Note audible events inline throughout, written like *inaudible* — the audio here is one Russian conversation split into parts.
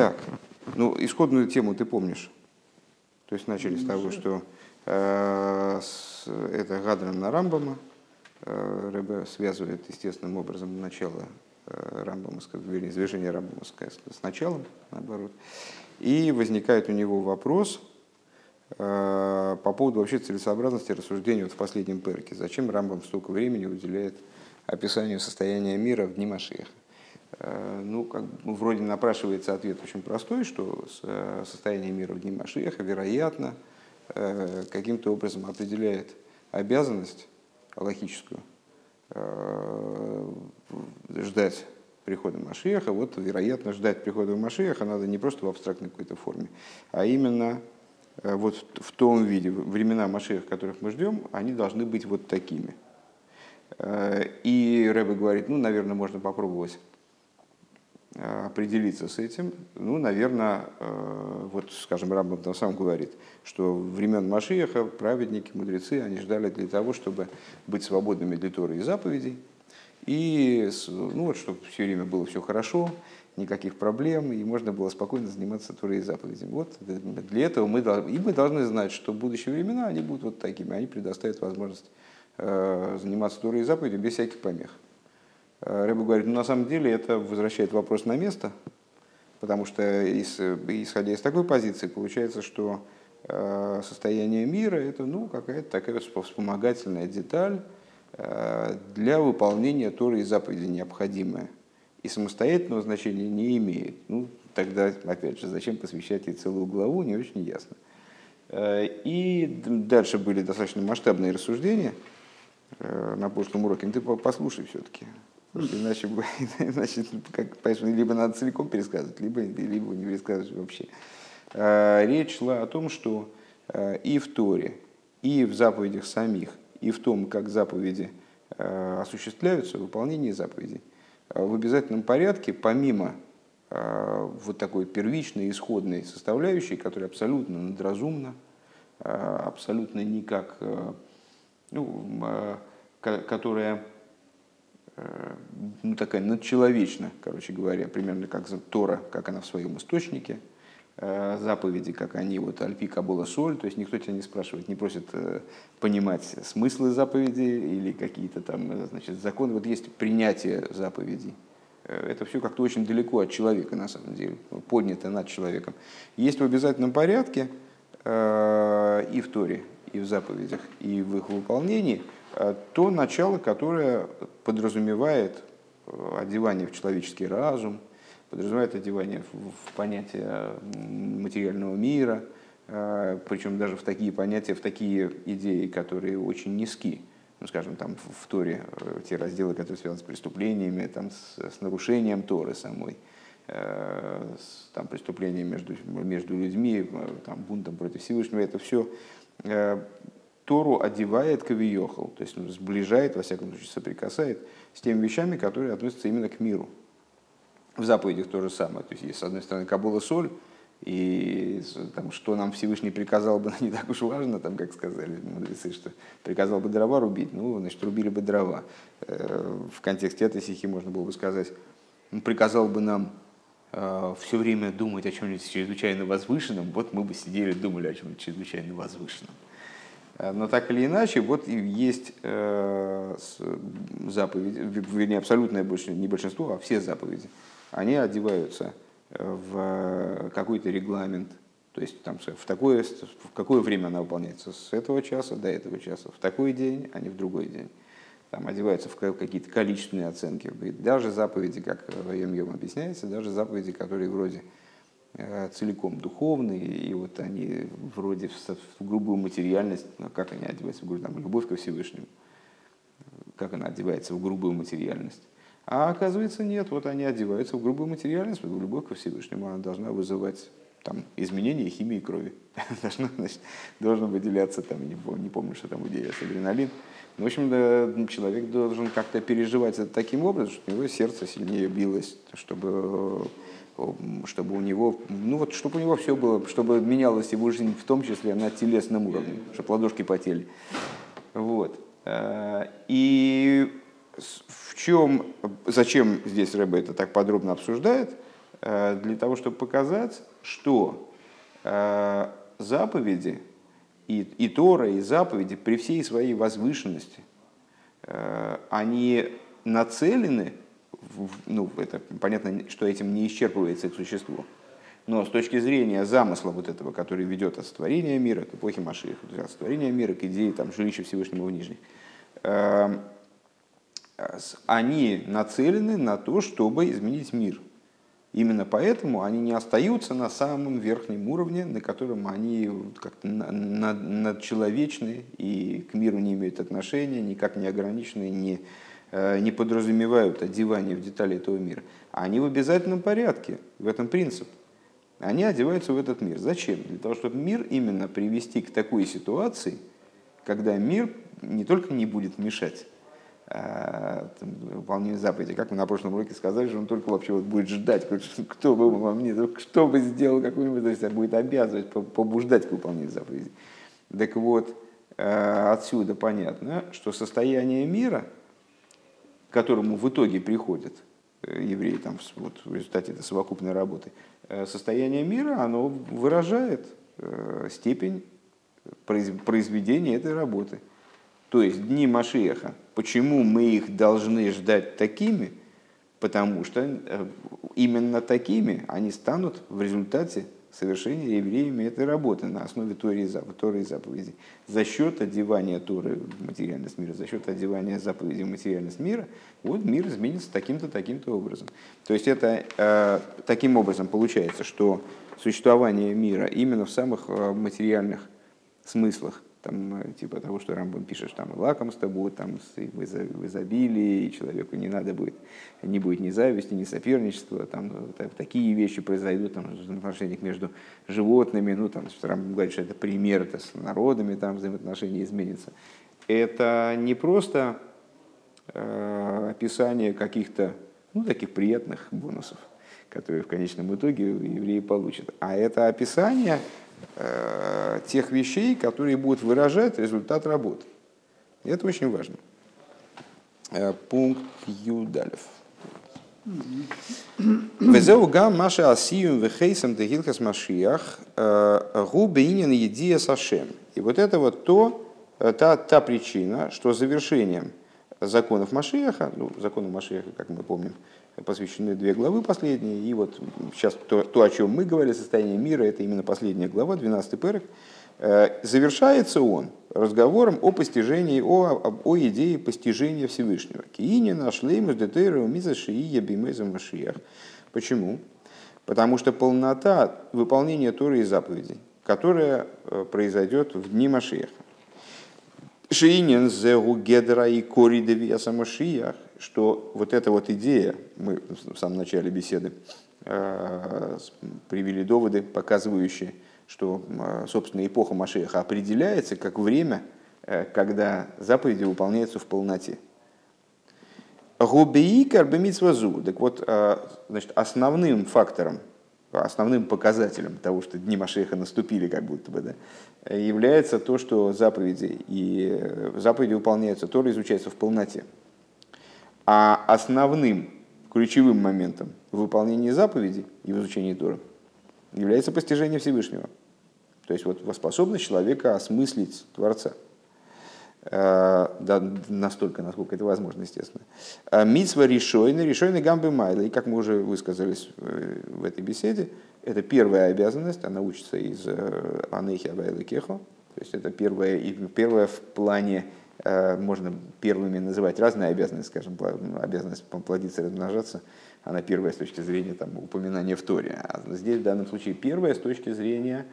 Так, ну, исходную тему ты помнишь. То есть начали с того, что э, с, это Гадран на Рамбама. Э, Рэбе связывает естественным образом начало э, Рамбамовского, вернее, извержение Рамбамовского с началом, наоборот. И возникает у него вопрос э, по поводу вообще целесообразности рассуждения вот в последнем перке. Зачем Рамбам столько времени уделяет описанию состояния мира в дни Машеха? Э, ну, как бы, вроде напрашивается ответ очень простой, что э, состояние мира в дни Машеха, вероятно, э, каким-то образом определяет обязанность логическую ждать прихода Машеха. Вот, вероятно, ждать прихода Машеха надо не просто в абстрактной какой-то форме, а именно вот в том виде. Времена Машеха, которых мы ждем, они должны быть вот такими. И Рэбе говорит, ну, наверное, можно попробовать определиться с этим, ну, наверное, э, вот, скажем, Рамбам там сам говорит, что времен Машиеха праведники, мудрецы, они ждали для того, чтобы быть свободными для Торы и заповедей, и, ну, вот, чтобы все время было все хорошо, никаких проблем, и можно было спокойно заниматься Торой и заповедями. Вот для этого мы, и мы должны знать, что будущие времена, они будут вот такими, они предоставят возможность э, заниматься Торой и заповедью без всяких помех. Э, Рэба говорит, ну на самом деле это возвращает вопрос на место, потому что исходя из такой позиции получается, что э, состояние мира это ну, какая-то такая вспомогательная деталь э, для выполнения Торы и заповеди необходимая. И самостоятельного значения не имеет. Ну, тогда, опять же, зачем посвящать ей целую главу, не очень ясно. И дальше были достаточно масштабные рассуждения на прошлом уроке. Ну, ты послушай все-таки. Иначе, *laughs* иначе как, понимаешь, либо надо целиком пересказывать, либо, либо не пересказывать вообще. А, речь шла о том, что а, и в Торе, и в заповедях самих, и в том, как заповеди а, осуществляются, выполнение заповедей, в обязательном порядке, помимо вот такой первичной, исходной составляющей, которая абсолютно надразумна, абсолютно никак, ну, которая ну, такая надчеловечна, короче говоря, примерно как Тора, как она в своем источнике, э, заповеди, как они, вот альпи кабола соль, то есть никто тебя не спрашивает, не просит э, понимать смыслы заповедей или какие-то там, значит, законы. Вот есть принятие заповедей. Это все как-то очень далеко от человека, на самом деле, поднято над человеком. Есть в обязательном порядке и в Торе, и в заповедях, и в их выполнении – Э, то начало, которое подразумевает э, одевание в человеческий разум, подразумевает одевание в понятие материального мира, э, причем даже в такие понятия, в такие идеи, которые очень низки. Ну, скажем, там в Торе те разделы, которые связаны с преступлениями, там, с, с нарушением Торы самой, с там, преступлением между, между людьми, там, бунтом против Всевышнего, это все Тору одевает кавиехал, то есть ну, сближает, во всяком случае, соприкасает с теми вещами, которые относятся именно к миру. В заповедях то же самое. То есть, есть, с одной стороны, Кабула соль, и там, что нам Всевышний приказал бы, *laughs* не так уж важно, там, как сказали мудрецы, что приказал бы дрова рубить, ну, значит, рубили бы дрова. Э, в контексте этой стихи можно было бы сказать, приказал бы нам э, все время думать о чем-нибудь чрезвычайно возвышенном, вот мы бы сидели, думали о чем-нибудь чрезвычайно возвышенном. Э, но так или иначе, вот есть э, заповеди, вернее, абсолютное больше, не большинство, а все заповеди, они одеваются э, в какой-то регламент, то есть там, в, такое, в какое время она выполняется, с этого часа до этого часа, в такой день, а не в другой день. Там одеваются в какие-то количественные оценки. Даже заповеди, как в Йом объясняется, даже заповеди, которые вроде целиком духовные, и вот они вроде в, в грубую материальность, ну, как они одеваются в там, любовь ко Всевышнему, как она одевается в грубую материальность. А оказывается, нет, вот они одеваются в грубую материальность, в любовь ко Всевышнему, она должна вызывать там, изменения химии крови. *laughs* должно, значит, должен выделяться, там, не, помню, не помню, что там выделяется, адреналин. В общем, да, человек должен как-то переживать это таким образом, чтобы у него сердце сильнее билось, чтобы чтобы у него, ну вот, чтобы у него все было, чтобы менялась его жизнь, в том числе на телесном уровне, чтобы ладошки потели. Вот. Э, и в чем, зачем здесь Рэбе это так подробно обсуждает, для того, чтобы показать, что заповеди и, и Тора, и заповеди при всей своей возвышенности, они нацелены, ну, это понятно, что этим не исчерпывается их существо, но с точки зрения замысла вот этого, который ведет от сотворения мира к эпохе Машиих, от сотворения мира к идее там, жилища Всевышнего в Нижних, эм, они нацелены на то, чтобы изменить мир. Именно поэтому они не остаются на самом верхнем уровне, на котором они как-то надчеловечны и к миру не имеют отношения, никак не ограничены, не, не подразумевают одевание в детали этого мира. Они в обязательном порядке, в этом принцип. Они одеваются в этот мир. Зачем? Для того, чтобы мир именно привести к такой ситуации, когда мир не только не будет мешать а, выполнению заповеди, как мы на прошлом уроке сказали, что он только вообще вот будет ждать, кто бы во мне, кто бы сделал какую-нибудь, то есть будет обязывать, побуждать к выполнению заповеди. Так вот, а, отсюда понятно, что состояние мира, к которому в итоге приходят э, евреи там, вот, в результате этой совокупной работы, Э, состояние мира, оно выражает э, степень произведения этой работы. То есть дни Машеха, почему мы их должны ждать такими? Потому что именно такими они станут в результате совершения евреями этой работы на основе Торы и, Торы и заповедей. За счет одевания Торы в материальность мира, за счет одевания заповедей в материальность мира, вот мир изменится таким-то, таким-то образом. То есть это э, таким образом получается, что существование мира именно в самых э, материальных смыслах там, э, типа того, что Рамбам пишет, там лакомство будет там, в изобилии, и человеку не надо будет, не будет ни зависти, ни соперничества, там, так, такие вещи произойдут там, в отношениях между животными, ну, там, Рамбам говорит, что это пример, это с народами там взаимоотношения изменятся. Это не просто э, описание каких-то, ну, таких приятных бонусов, которые в конечном итоге евреи получат, а это описание Э, тех вещей, которые будут выражать результат работы. И это очень важно. Э, пункт Юдалев. Везеу гам маша асиюм вехейсам дегилхас машиях э, губейнин едия сашем. И вот это вот то, та, та причина, что завершением законов Машиаха, ну, законы Машиаха, как мы помним, посвящены две главы последние. И вот сейчас то, то, о чем мы говорили, состояние мира, это именно последняя глава, 12 перек. Э, завершается он разговором о постижении, о, о идее постижения Всевышнего. Киини нашли междетейру миза шиия бимеза машиях. Почему? Потому что полнота выполнения Торы и заповедей, которая э, произойдет в дни Машиаха. Шиинин зегу гедра и кори девиаса Машиях что вот эта вот идея, мы в самом начале беседы э, привели доводы, показывающие, что, э, собственно, эпоха Машеха определяется как время, э, когда заповеди выполняются в полноте. Губеикар бемитсвазу. Так вот, значит, основным фактором, основным показателем того, что дни Машеха наступили, как будто бы, да, является то, что заповеди и заповеди выполняются, Тора изучается в полноте. А основным ключевым моментом в выполнении заповедей и в изучении Тора является постижение Всевышнего. То есть вот способность человека осмыслить Творца. Э, да, настолько, насколько это возможно, естественно. А митсва решойны, решойны гамбы майла. И как мы уже высказались э, в этой беседе, это первая обязанность, она учится из э, Анехи Абайла Кехо. То есть это первая, первая в плане Э, можно первыми называть разные обязанности, скажем, обязанность плодиться и размножаться, она первая с точки зрения там, упоминания в Торе. А здесь в данном случае первая с точки зрения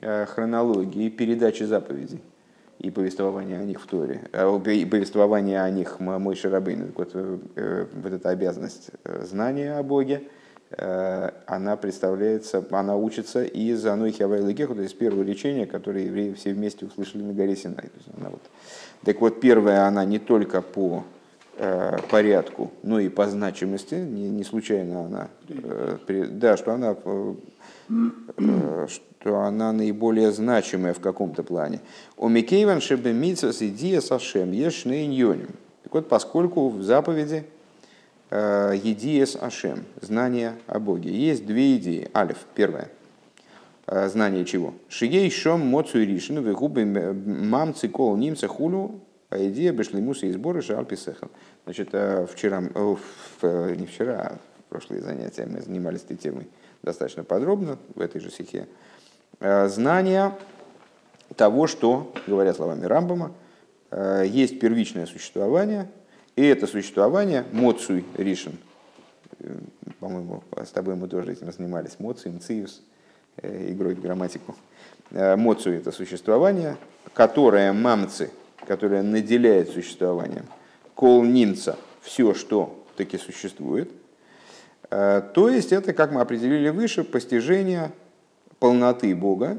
э, хронологии передачи заповедей и повествования о них в Торе, э, и повествования о них мой Шарабейн. Вот, вот эта обязанность знания о Боге, она представляется, она учится из Анухи Авайлыкеху, то есть первого речения, которое евреи все вместе услышали на горе Синай. То есть она вот так вот, первая, она не только по э, порядку, но и по значимости, не, не случайно она, э, да, что она, э, что она наиболее значимая в каком-то плане. У Микейван Шебемитсас идия Сашем Ешнейньоним. Так вот, поскольку в заповеди Едиес Ашем, знание о Боге. Есть две идеи. Алиф, первое. Знание чего? Шигей шом моцу и ришину, вегубы мам цикол нимца хулю, а идея бешлимуса и сборы шалписехал. Значит, вчера, не вчера, а в прошлые занятия мы занимались этой темой достаточно подробно в этой же стихе. Знание того, что, говоря словами Рамбама, есть первичное существование, и это существование, моцуй ришен, э, по-моему, с тобой мы тоже этим занимались, моцуй, мциус, э, игрой в грамматику. Э, моцуй – это существование, которое мамцы, которое наделяет существованием, кол нимца – все, что таки существует. То есть это, как мы определили выше, постижение полноты Бога,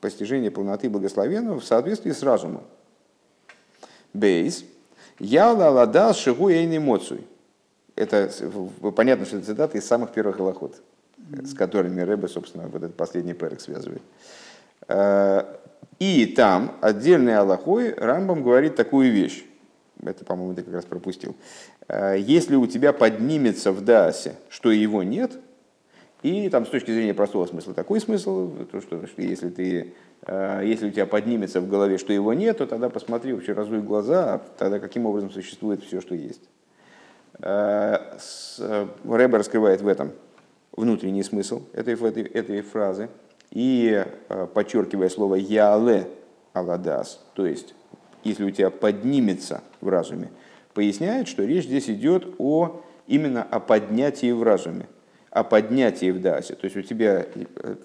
постижение полноты благословенного в соответствии с разумом. Бейс – я лалада шигу эмоций. Это понятно, что это цитата из самых первых аллахот, с которыми Рэбе, собственно, вот этот последний перек связывает. Э, и там отдельный аллахой Рамбам говорит такую вещь. Это, по-моему, ты как раз пропустил. Э, если у тебя поднимется в Даасе, что его нет, и там с точки зрения простого смысла такой смысл, то, что, если ты Э, если у тебя поднимется в голове, что его нет, то тогда посмотри, вообще разуй глаза, тогда каким образом существует все, что есть. Рэбе раскрывает в этом внутренний смысл этой, этой, этой фразы и подчеркивая слово «яле аладас», то есть если у тебя поднимется в разуме, поясняет, что речь здесь идет о, именно о поднятии в разуме, о поднятии в дасе. То есть у тебя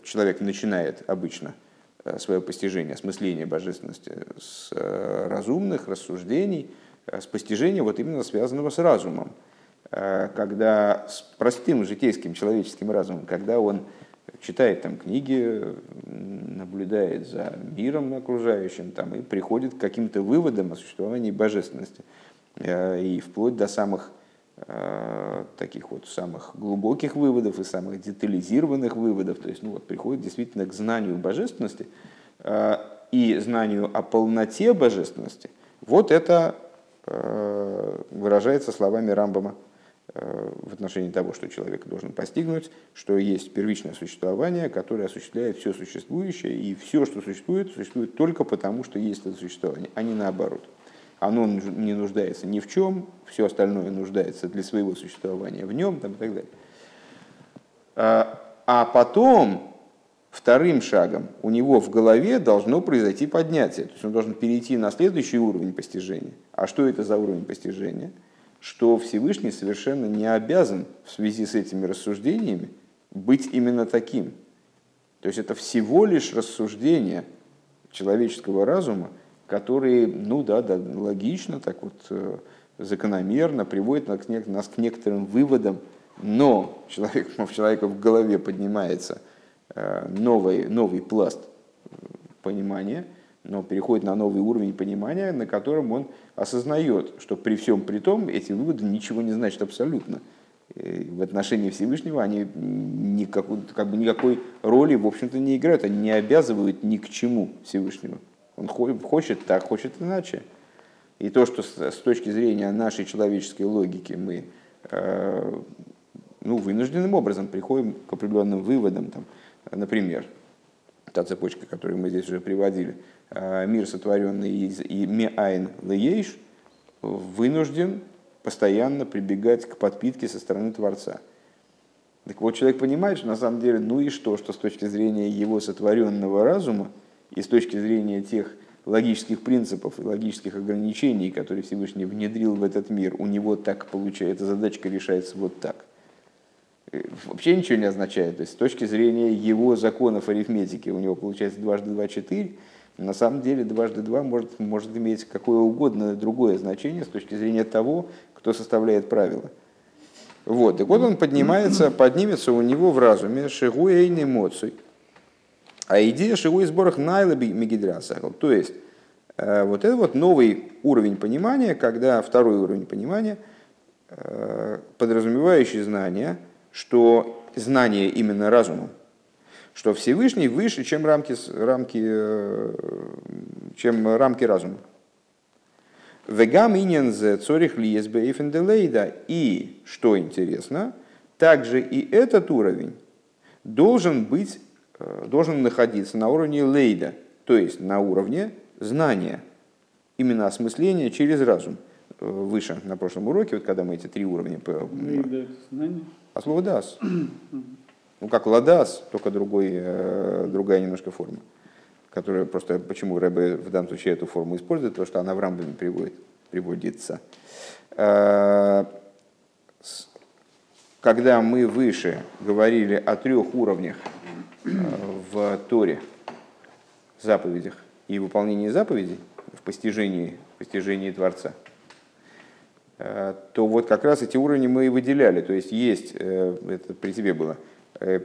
человек начинает обычно – Э, свое постижение, осмысление божественности с э, разумных рассуждений, э, с постижения вот именно связанного с разумом. Когда с простым житейским человеческим разумом, когда он читает там книги, наблюдает за миром окружающим там, и приходит к каким-то выводам о существовании божественности. И вплоть до самых Э, таких вот самых глубоких выводов и самых детализированных выводов, то есть ну, вот, приходит действительно к знанию божественности э, и знанию о полноте божественности, вот это э, выражается словами Рамбама в отношении того, что человек должен постигнуть, что есть первичное существование, которое осуществляет все существующее, и все, что существует, существует только потому, что есть это существование, а не наоборот оно не нуждается ни в чем, все остальное нуждается для своего существования в нем там, и так далее. А, а потом, вторым шагом, у него в голове должно произойти поднятие. То есть он должен перейти на следующий уровень постижения. А что это за уровень постижения? Что Всевышний совершенно не обязан в связи с этими рассуждениями быть именно таким. То есть это всего лишь рассуждение человеческого разума, которые, ну да, да логично, так вот э, закономерно приводят нас к некоторым выводам, но человек, *laughs* у человека в голове поднимается э, новый, новый пласт э, понимания, но переходит на новый уровень понимания, на котором он осознает, что при всем при том эти выводы ничего не значат абсолютно. В отношении Всевышнего они никакой, как бы никакой роли, в общем-то, не играют, они не обязывают ни к чему Всевышнего. Он хочет так, хочет иначе. И то, что с точки зрения нашей человеческой логики мы э, ну, вынужденным образом приходим к определенным выводам, там, например, та цепочка, которую мы здесь уже приводили, э, мир, сотворенный из и меайн лееш, вынужден постоянно прибегать к подпитке со стороны Творца. Так вот, человек понимает, что на самом деле, ну и что, что с точки зрения его сотворенного разума, и с точки зрения тех логических принципов и логических ограничений, которые Всевышний внедрил в этот мир, у него так получается, задачка решается вот так. Вообще ничего не означает. То есть с точки зрения его законов арифметики у него получается дважды два четыре. На самом деле дважды два может, может иметь какое угодно другое значение с точки зрения того, кто составляет правила. Вот, так вот он поднимается, поднимется у него в разуме шигуэйн эмоций – а идея шивой сборах найлаби мегидрасахал. То есть, э, вот это вот новый уровень понимания, когда второй уровень понимания, э, подразумевающий знание, что знание именно разумом, что Всевышний выше, чем рамки, рамки, э, чем рамки разума. Вегам инензе цорих лиесбе и И, что интересно, также и этот уровень должен быть, э, должен находиться на уровне лейда, то есть на уровне знания, именно осмысления через разум. Выше на прошлом уроке, вот когда мы эти три уровня... А слово «дас». *clears throat* Ну, как ладас, только другой, э, другая немножко форма. Которая просто, почему Рэбе в данном случае эту форму использует, потому что она в рамбаме приводит, приводится. Э, когда мы выше говорили о трех уровнях э, в Торе, заповедях и выполнении заповедей, в постижении, постижении Творца, то вот как раз эти уровни мы и выделяли. То есть есть, это при тебе было – Э,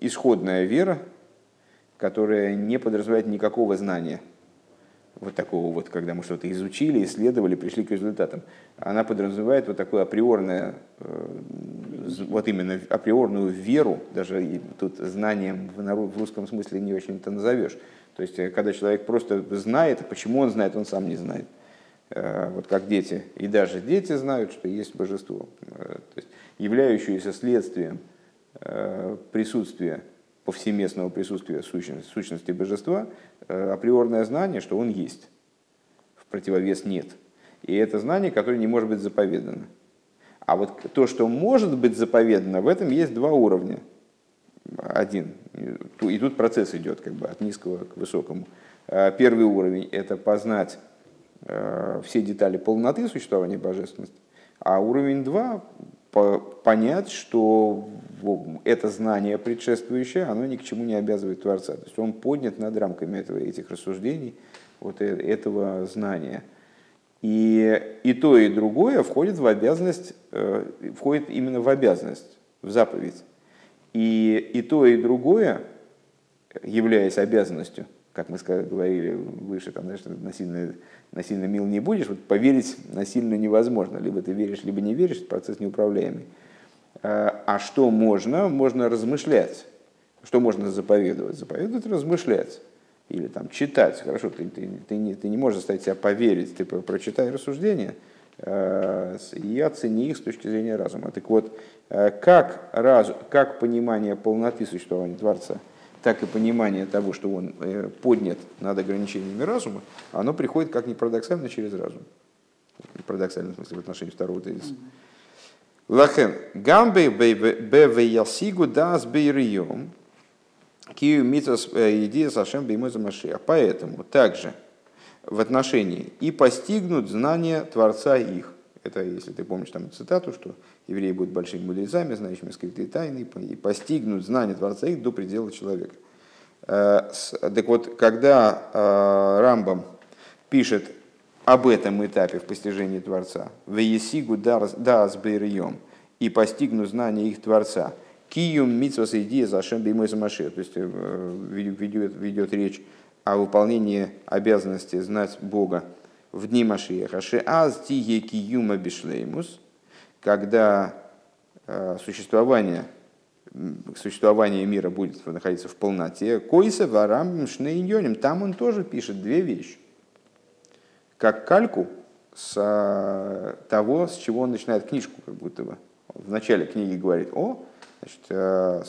исходная вера, которая не подразумевает никакого знания. Вот такого вот, когда мы что-то изучили, исследовали, пришли к результатам. Она подразумевает вот такую априорное, э, вот именно априорную веру, даже тут знанием в русском смысле не очень это назовешь. То есть, э, когда человек просто знает, почему он знает, он сам не знает. Вот как дети. И даже дети знают, что есть божество, то есть, являющееся следствием Э, присутствие, повсеместного присутствия сущности, сущности божества, э, априорное знание, что он есть. В противовес нет. И это знание, которое не может быть заповедано. А вот то, что может быть заповедано, в этом есть два уровня. Один. И тут процесс идет как бы от низкого к высокому. Э, первый уровень – это познать все детали полноты существования божественности. А уровень два понять, что это знание предшествующее, оно ни к чему не обязывает Творца. То есть он поднят над рамками этого, этих рассуждений, вот э, этого знания. И, и то, и другое входит в обязанность, э, входит именно в обязанность, в заповедь. И, и то, и другое, являясь обязанностью, как мы говорили выше, там, знаешь, насильно, насильно мил не будешь, вот поверить насильно невозможно. Либо ты веришь, либо не веришь, процесс неуправляемый. А, а что можно? Можно размышлять. Что можно заповедовать? Заповедовать размышлять. Или там читать. Хорошо, ты, ты, ты, не, ты не можешь заставить себя поверить. Ты прочитай рассуждения э, и оцени их с точки зрения разума. Так вот, э, как, разум, как понимание полноты существования Творца, так и понимание того, что он э, поднят над ограничениями разума, оно приходит как ни парадоксально через разум. Парадоксально в смысле в отношении второго тезиса. Лахен, гамбе беве ясигу дас бейрием, кию митас э, идея сашем беймоза машия. Поэтому также в отношении и постигнут знания Творца их. Это, если ты помнишь там цитату, что евреи будут большими мудрецами, знающими скрытые тайны, и постигнут знания Творца их до предела человека. Э, так вот, когда э, Рамбам пишет об этом этапе в постижении Творца. «Веесигу дас бейрием» и постигну знания их Творца. «Киюм митсвас идея зашем беймой замаши». То есть э, ведет, ведет речь о выполнении обязанности знать Бога в дни Машиеха. «Шеаз тиге киюма бишлеймус» когда э, существование существование мира будет находиться в полноте. Койса варам шнейньоним. Там он тоже пишет две вещи как кальку с а, того, с чего он начинает книжку, как будто бы. В начале книги говорит, о, значит, а,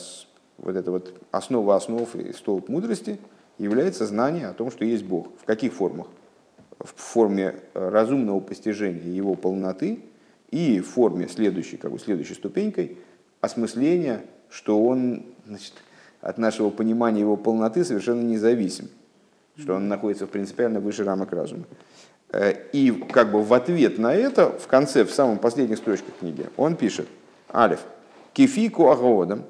вот это вот основа основ и столб мудрости является знание о том, что есть Бог. В каких формах? В форме разумного постижения его полноты и в форме следующей, как бы следующей ступенькой осмысления, что он значит, от нашего понимания его полноты совершенно независим, что он находится принципиально выше рамок разума. Э, и как бы в ответ на это, в конце, в самом последних строчках книги, он пишет, Алиф, кефику агодам,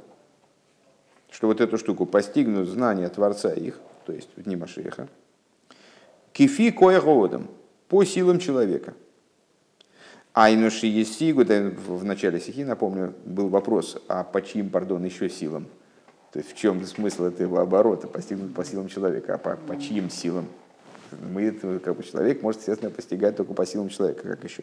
что вот эту штуку постигнут знания Творца их, то есть в дни Машеха, кефи коягодам, по силам человека. Айнуши Есигу, в начале стихи, напомню, был вопрос, а по чьим, пардон, еще силам? То есть в чем смысл этого оборота, постигнут по силам человека, а по, по чьим силам? Мы, как бы, человек может, естественно, постигать только по силам человека, как еще.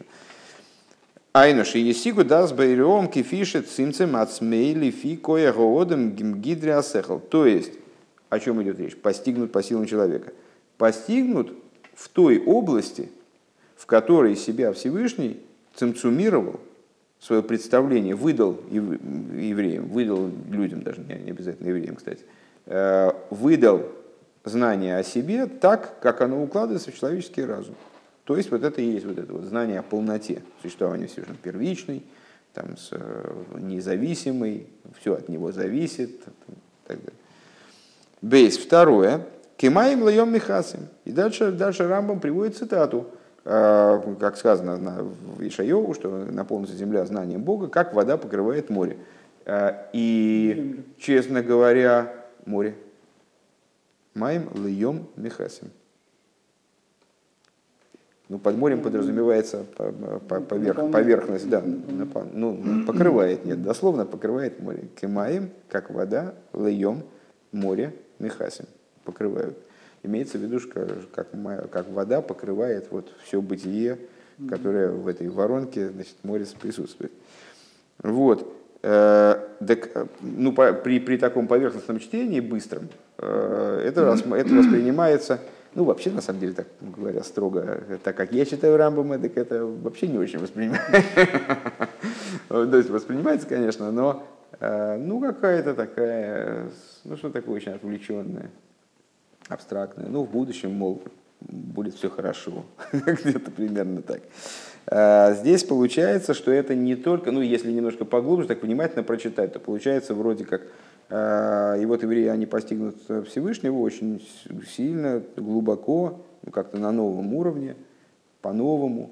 Айнуш и есигу дас байром кефишет цимцем ацмейли фи коя гоодам гидриасехал. То есть, о чем идет речь? Постигнут по силам человека. Постигнут в той области, в которой себя Всевышний цимцумировал, свое представление выдал евреям, выдал людям, даже не обязательно евреям, кстати, э, выдал знание о себе так, как оно укладывается в человеческий разум. То есть вот это и есть вот это вот знание о полноте существования Всевышнего, первичный, там, с, э, независимый, все от него зависит. Так далее. Бейс. Второе. Кемаем лаем михасим. И дальше, дальше Рамбам приводит цитату, э, как сказано в Ишайову, что наполнится земля знанием Бога, как вода покрывает море. Э, и, честно говоря, море. Маем льем михасим. Ну, под морем подразумевается поверх, поверхность, да, ну, покрывает, нет, дословно покрывает море. Кемаем, как вода, льем, море, михасим, покрывают. Имеется в виду, как, как вода покрывает вот все бытие, которое в этой воронке, значит, море присутствует. Вот. Э, так, э, ну, при, при таком поверхностном чтении, быстром, э, это, это воспринимается, ну, вообще, на самом деле, так говоря, строго, так как я читаю Рамбама, так это вообще не очень воспринимается. *laughs* То есть воспринимается, конечно, но ну, какая-то такая, ну, что такое очень отвлеченное, абстрактное. Ну, в будущем, мол, будет все хорошо. *laughs* Где-то примерно так. А, здесь получается, что это не только, ну если немножко поглубже, так внимательно прочитать, то получается вроде как, а, и вот евреи, они постигнут Всевышнего очень сильно, глубоко, ну, как-то на новом уровне, по-новому,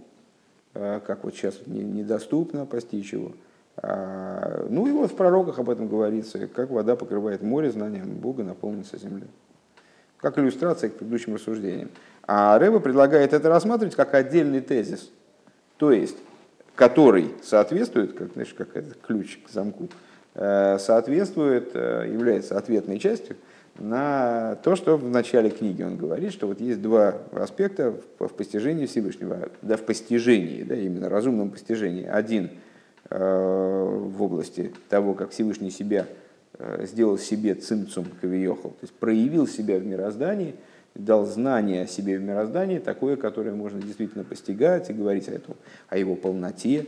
а, как вот сейчас недоступно постичь его. Ну и вот в пророках об этом говорится, как вода покрывает море, знанием Бога наполнится земля. Как иллюстрация к предыдущим рассуждениям. А Рэба предлагает это рассматривать как отдельный тезис – то есть который соответствует, как, знаешь, как этот ключ к замку, э, соответствует, э, является ответной частью на то, что в начале книги он говорит, что вот есть два аспекта в постижении Всевышнего, да, в постижении, да, именно разумном постижении. Один э, в области того, как Всевышний себя сделал себе цимцум кавиохал, то есть проявил себя в мироздании – дал знание о себе в мироздании, такое, которое можно действительно постигать и говорить о, этом, о его полноте.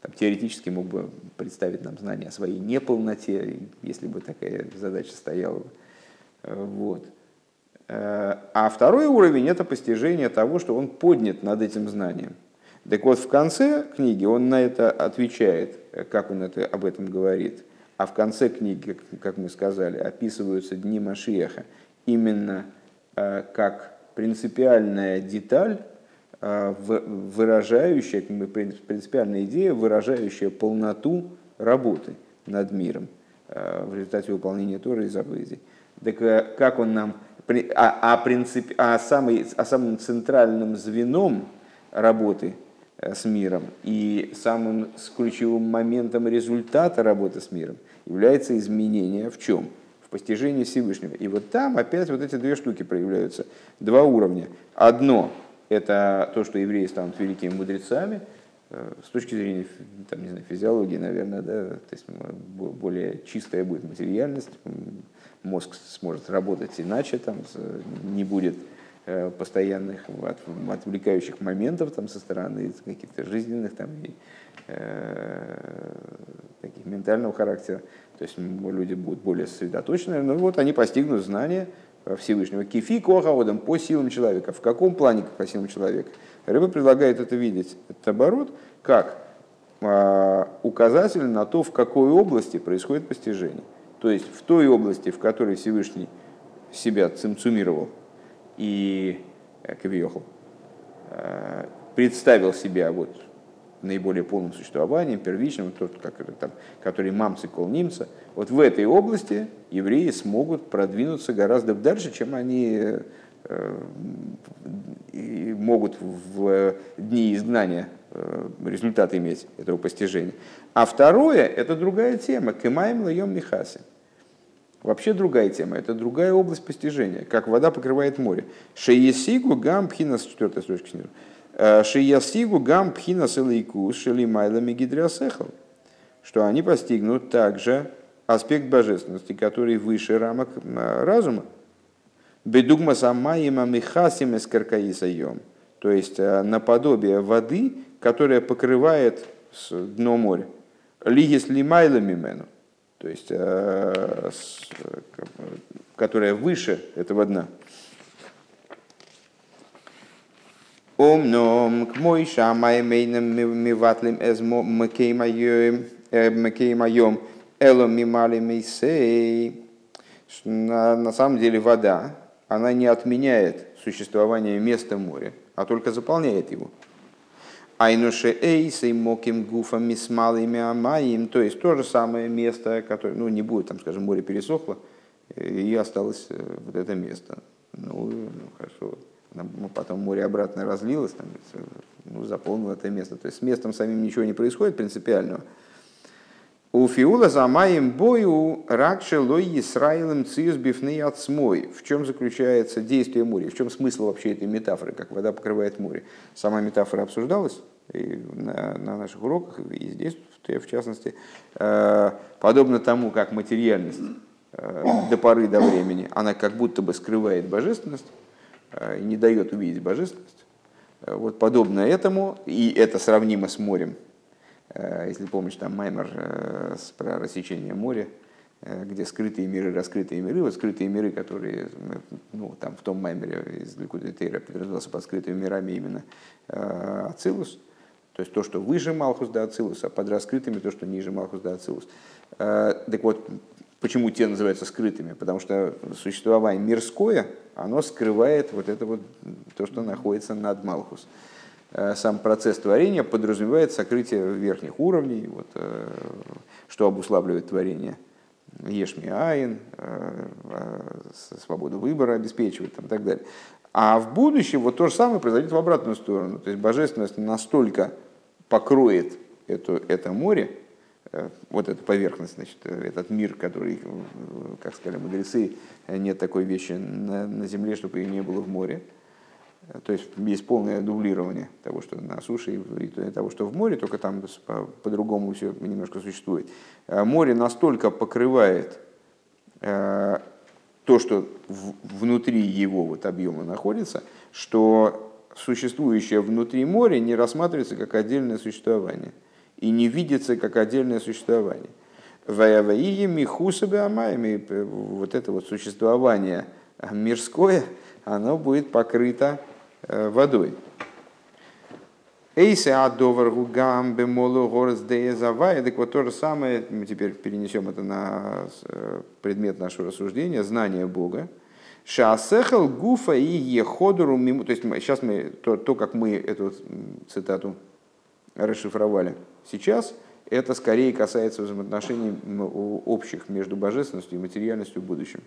Там, теоретически мог бы представить нам знание о своей неполноте, если бы такая задача стояла. Вот. А второй уровень – это постижение того, что он поднят над этим знанием. Так вот, в конце книги он на это отвечает, как он это, об этом говорит. А в конце книги, как мы сказали, описываются дни Машиеха именно – Э, как принципиальная деталь, э, выражающая, принципиальная идея, выражающая полноту работы над миром э, в результате выполнения Торы и заповедей. Так как он нам... А, а, принцип, а, самый, а самым центральным звеном работы с миром и самым ключевым моментом результата работы с миром является изменение в чем? в постижении Всевышнего. И вот там опять вот эти две штуки проявляются, два уровня. Одно – это то, что евреи станут великими мудрецами, э, с точки зрения там, не знаю, физиологии, наверное, да, то есть более чистая будет материальность, мозг сможет работать иначе, там, не будет э, постоянных отвлекающих моментов там, со стороны каких-то жизненных там, и, э, таких ментального характера. То есть люди будут более сосредоточены, но вот они постигнут знания Всевышнего. Кифи кохаодом по силам человека. В каком плане по силам человека? Рыба предлагает это видеть, этот оборот, как а, указатель на то, в какой области происходит постижение. То есть в той области, в которой Всевышний себя цимцумировал и э, кавиохал, э, представил себя вот наиболее полным существованием, первичным, тот, как это, там, который мамцы кол немца, вот в этой области евреи смогут продвинуться гораздо дальше, чем они э, могут в дни изгнания э, результат иметь этого постижения. А второе – это другая тема. Кемаем лаем михаси. Вообще другая тема, это другая область постижения, как вода покрывает море. Шеесигу гам пхина с четвертой строчки снизу. Э, Шиясигу гам пхина селейку шели майлами гидриасехал, что они постигнут также аспект божественности, который выше рамок э, разума. Бедугма самаима михасим эскаркаисайом. то есть наподобие воды, которая покрывает дно моря. Лигис лимайла мимену, то есть которая выше этого дна. Омном к мой шамай мейном миватлим эз макеймайом элом мимали мейсей. На самом деле вода, она не отменяет существование места моря, а только заполняет его. Айнуше эйсей моким гуфам мисмалыми амаим, то есть то же самое место, которое, ну не будет, там, скажем, море пересохло, и осталось вот это место. Ну, ну хорошо, потом море обратно разлилось, там, ну, заполнило это место. То есть с местом самим ничего не происходит принципиального. У Фиула за маем бою ракше лой Исраилем циус бифны от смой. В чем заключается действие моря? В чем смысл вообще этой метафоры, как вода покрывает море? Сама метафора обсуждалась на, на наших уроках, и здесь, в частности, э, подобно тому, как материальность э, до поры до времени, она как будто бы скрывает божественность, Э, и не дает увидеть божественность. Вот подобно этому, и это сравнимо с морем. Э, если помнишь, там Маймер про рассечение моря, где скрытые миры, раскрытые миры, вот скрытые миры, которые, ну, там в том Маймере из Ликуда Тейра подразумевался под скрытыми мирами именно Ацилус, то есть то, что выше Малхус да Ацилус, а под раскрытыми то, что ниже Малхус да Ацилус. Так вот, Почему те называются скрытыми? Потому что существование мирское, оно скрывает вот это вот, то, что находится над Малхус. Э, сам процесс творения подразумевает сокрытие верхних уровней, вот, э, что обуславливает творение. Ешми Айн, э, свободу выбора обеспечивает там, и так далее. А в будущем вот то же самое произойдет в обратную сторону. То есть божественность настолько покроет это, это море, вот эта поверхность, значит, этот мир, который, как сказали мудрецы, нет такой вещи на, на земле, чтобы ее не было в море. То есть есть полное дублирование того, что на суше, и того, что в море, только там по-другому все немножко существует. Море настолько покрывает то, что внутри его вот объема находится, что существующее внутри моря не рассматривается как отдельное существование – и не видится как отдельное существование. Ваяваии михусабе амаями, вот это вот существование мирское, оно будет покрыто э, водой. Эйсе адовар гугам бемолу горс завая. Так вот то же самое, мы теперь перенесем это на э, предмет нашего рассуждения, знание Бога. Шаасехал гуфа и еходуру мимо. То есть сейчас мы, то, то, как мы эту цитату расшифровали сейчас, это скорее касается взаимоотношений общих между божественностью и материальностью в будущем.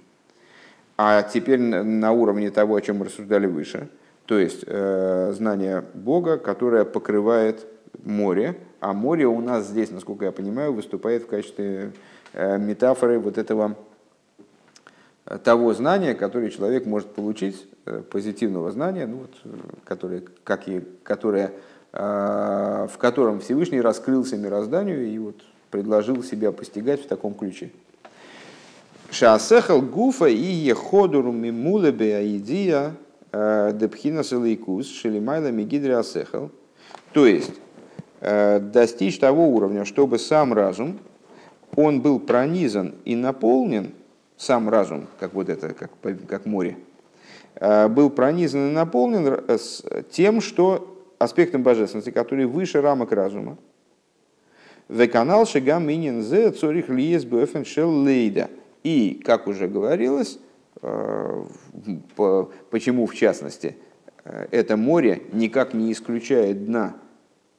А теперь на уровне того, о чем мы рассуждали выше, то есть э, знание Бога, которое покрывает море, а море у нас здесь, насколько я понимаю, выступает в качестве э, метафоры вот этого э, того знания, которое человек может получить, позитивного знания, ну вот, которое, как и, которое в котором Всевышний раскрылся мирозданию и вот предложил себя постигать в таком ключе. Шаасехал гуфа и еходуру мимулебе аидия а, депхина селейкус шелимайла мигидри асехал. То есть а, достичь того уровня, чтобы сам разум, он был пронизан и наполнен, сам разум, как вот это, как, как море, был пронизан и наполнен тем, что аспектом божественности, который выше рамок разума. Веканал шагам минин зе цорих лиес бэфен шел лейда. И, как уже говорилось, э, почему в частности, э, это море никак не исключает дна.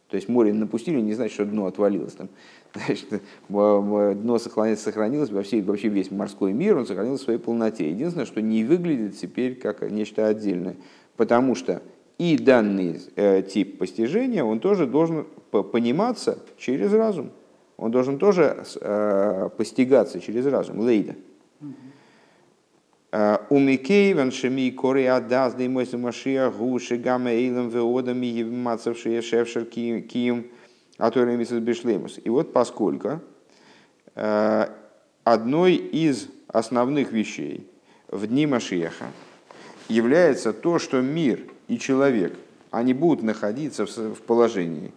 То есть море напустили, не значит, что дно отвалилось. Там, *laughs* значит, дно сохранилось, сохранилось во всей, вообще весь морской мир, он сохранился в своей полноте. Единственное, что не выглядит теперь как нечто отдельное. Потому что и данный э, тип постижения, он тоже должен пониматься через разум. Он должен тоже э, постигаться через разум. Лейда. Э, Умикей ваншеми кори адаз дей мой машия гуши гамма эйлам веодами евмацавшие шевшер кием аторем мисс бешлемус. И вот поскольку э, одной из основных вещей в дни Машеха является то, что мир – и человек они будут находиться в положении,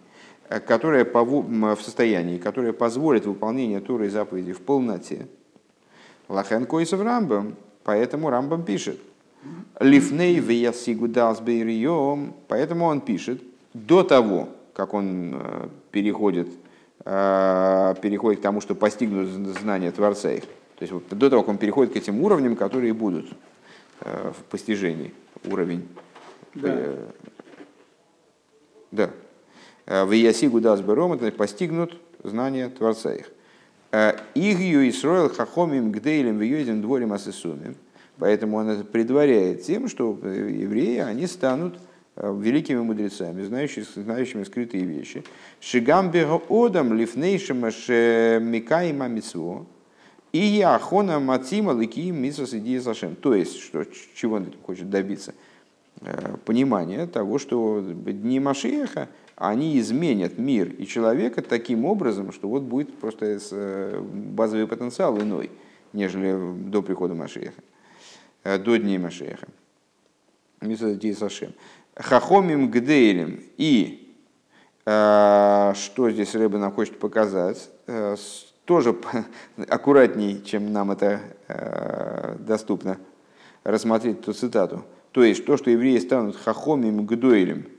которое в состоянии, которое позволит выполнение Туры и заповедей в полноте. Лахен Койсов Рамбам, поэтому Рамбам пишет, Лифней виясигу дасбейрием, поэтому он пишет, до того, как он переходит, переходит к тому, что постигнут знания Творца их. То есть вот до того, как он переходит к этим уровням, которые будут в постижении, уровень. Да. да. В Ясигу Дасбером это постигнут знания Творца их. Игью Исроил Хахомим Гдейлем Вьюзим Дворим Асисумим. Поэтому он это предваряет тем, что евреи, они станут великими мудрецами, знающими, знающими скрытые вещи. Шигамбега одам лифнейшим микаима митцво. И яхона мацима лики митсвас идея сашем. То есть, что, чего он хочет добиться? Понимание того, что дни Машиеха, они изменят мир и человека таким образом, что вот будет просто э, базовый потенциал иной, нежели до прихода Машеха, э, до дней Машеха. Хахомим гдейлем. И э, что здесь Рэбе нам хочет показать, тоже *laughs* аккуратней, чем нам это доступно, рассмотреть эту цитату. То есть то, что евреи станут хахомим гдойлем –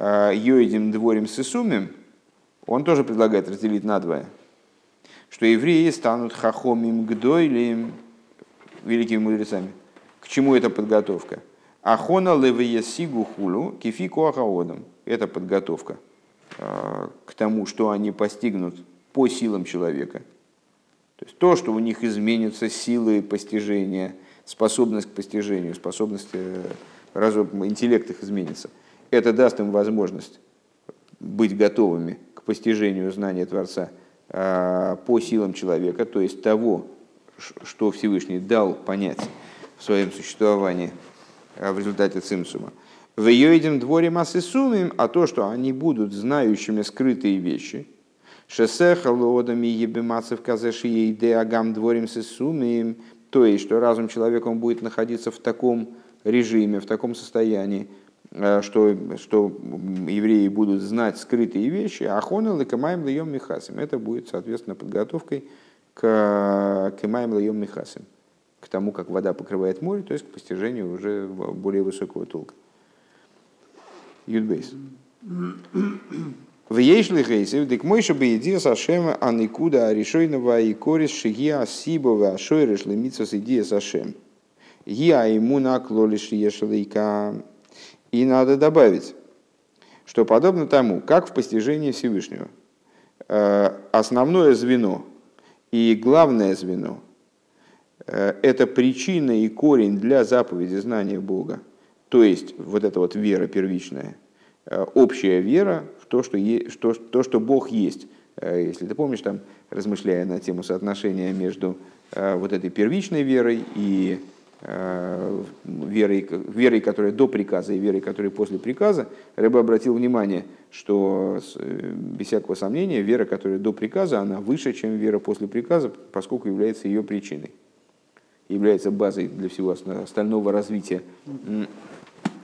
Йоидим дворим сисумим, он тоже предлагает разделить на двое. Что евреи станут хахомим гдойлим, великими мудрецами. К чему эта подготовка? Ахона сигу хулу кифику ахаодам. Это подготовка а, к тому, что они постигнут по силам человека. То есть то, что у них изменятся силы постижения, способность к постижению, способность э, разум, интеллект их изменится – это даст им возможность быть готовыми к постижению знания Творца а, по силам человека, то есть того, что Всевышний дал понять в своем существовании а, в результате цимсума. В этим дворе массы сумим, а то, что они будут знающими скрытые вещи, шесеха лодами ебемацев казеши ейде агам дворим сумим, то есть, что разум человека он будет находиться в таком режиме, в таком состоянии, что, что евреи будут знать скрытые вещи, а хона лекамаем льем михасим. Это будет, соответственно, подготовкой к кемаем льем михасим, к тому, как вода покрывает море, то есть к постижению уже более высокого толка. Юдбейс. В Ейшли Гейсев, дик мой чтобы идея Сашема Аникуда Аришойнова и Корис Шигия Сибова Шойреш Лемитсас идея Сашем. Я ему наклолишь Ешлейка и надо добавить, что подобно тому, как в постижении Всевышнего, э, основное звено и главное звено э, – это причина и корень для заповеди знания Бога, то есть вот эта вот вера первичная, э, общая вера в то, что, есть, что, то, что Бог есть. Если ты помнишь, там, размышляя на тему соотношения между вот этой первичной верой и верой, верой, которая до приказа и верой, которая после приказа, Рэба обратил внимание, что э, без всякого сомнения вера, которая до приказа, она выше, чем вера после приказа, поскольку является ее причиной, является базой для всего остального развития.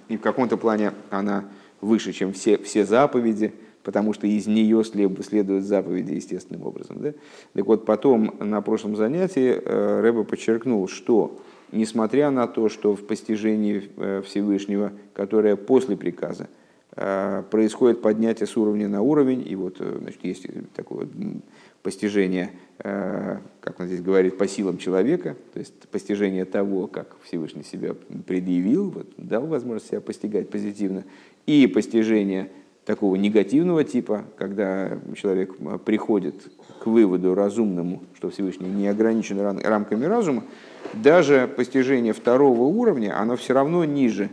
И в каком-то плане она выше, чем все, все заповеди, потому что из нее следуют заповеди естественным образом. Да? Так вот, потом на прошлом занятии э, Рэба подчеркнул, что несмотря на то, что в постижении э, Всевышнего, которое после приказа, э, происходит поднятие с уровня на уровень, и вот э, значит, есть такое постижение, как он здесь говорит, по силам человека, то есть постижение того, как Всевышний себя предъявил, вот, дал возможность себя постигать позитивно, и постижение такого негативного типа, когда человек приходит к выводу разумному, что Всевышний не ограничен рамками разума, даже постижение второго уровня, оно все равно ниже.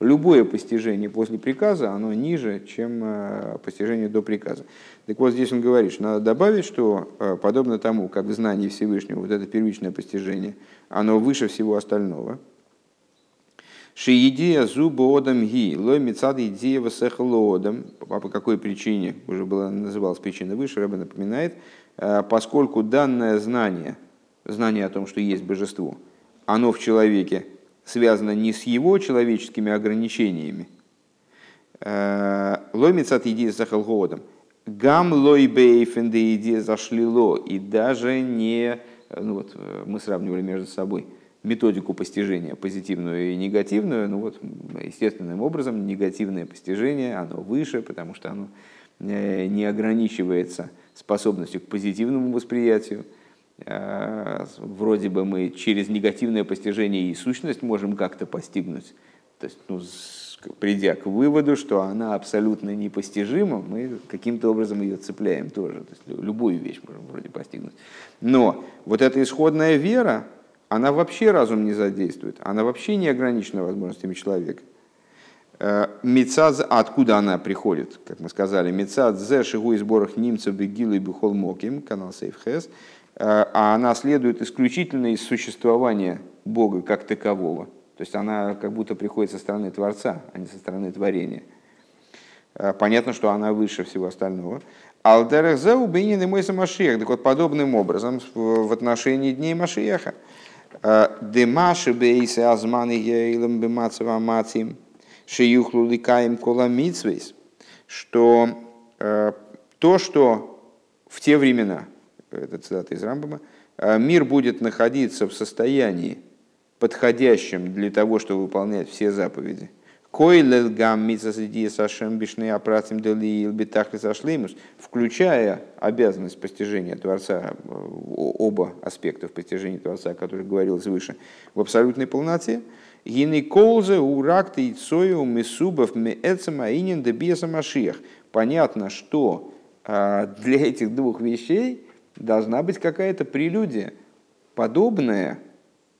Любое постижение после приказа, оно ниже, чем э, постижение до приказа. Так вот, здесь он говорит, что надо добавить, что э, подобно тому, как в знании Всевышнего, вот это первичное постижение, оно выше всего остального. Шиидея зубодам ги, лой мецад идея васехлодам. По какой причине, уже было называлась причина выше, Рэба напоминает, э, поскольку данное знание – знание о том, что есть божество, оно в человеке связано не с его человеческими ограничениями, Лоймица от идеи за голодом. Гам лой бейфен идея зашлило. И даже не... Ну вот, мы сравнивали между собой методику постижения, позитивную и негативную. Ну вот, естественным образом, негативное постижение, оно выше, потому что оно не ограничивается способностью к позитивному восприятию. Вроде бы мы через негативное постижение и сущность можем как-то постигнуть. То есть, ну, придя к выводу, что она абсолютно непостижима, мы каким-то образом ее цепляем тоже. То есть любую вещь можем вроде постигнуть. Но вот эта исходная вера, она вообще разум не задействует, она вообще не ограничена возможностями человека. Э, Мецад, откуда она приходит, как мы сказали, Мецад зе шигу из сборах немцев бегилы бихол моким, канал Сейфхэс, э, а она следует исключительно из существования Бога как такового. То есть она как будто приходит со стороны Творца, а не со стороны творения. Э, понятно, что она выше всего остального. Алдерехзеу бейнин и мой самашех. Так вот, подобным образом в отношении дней Машеха. Э, Демаши бейсы азманы ейлам бемацева мацим шиюхлу ликаем кола что э, то, что в те времена, это цитата из Рамбама, мир будет находиться в состоянии подходящим для того, чтобы выполнять все заповеди. Койлел гам сашем бишны апратим дели битахли сошлеймус, включая обязанность постижения Творца, э, оба аспекта в постижении Творца, о которых говорилось выше, в абсолютной полноте. Гины колзе уракты и цою мисубов меэцема инин дебиеса машиях. Понятно, что а, для этих двух вещей должна быть какая-то прелюдия, подобная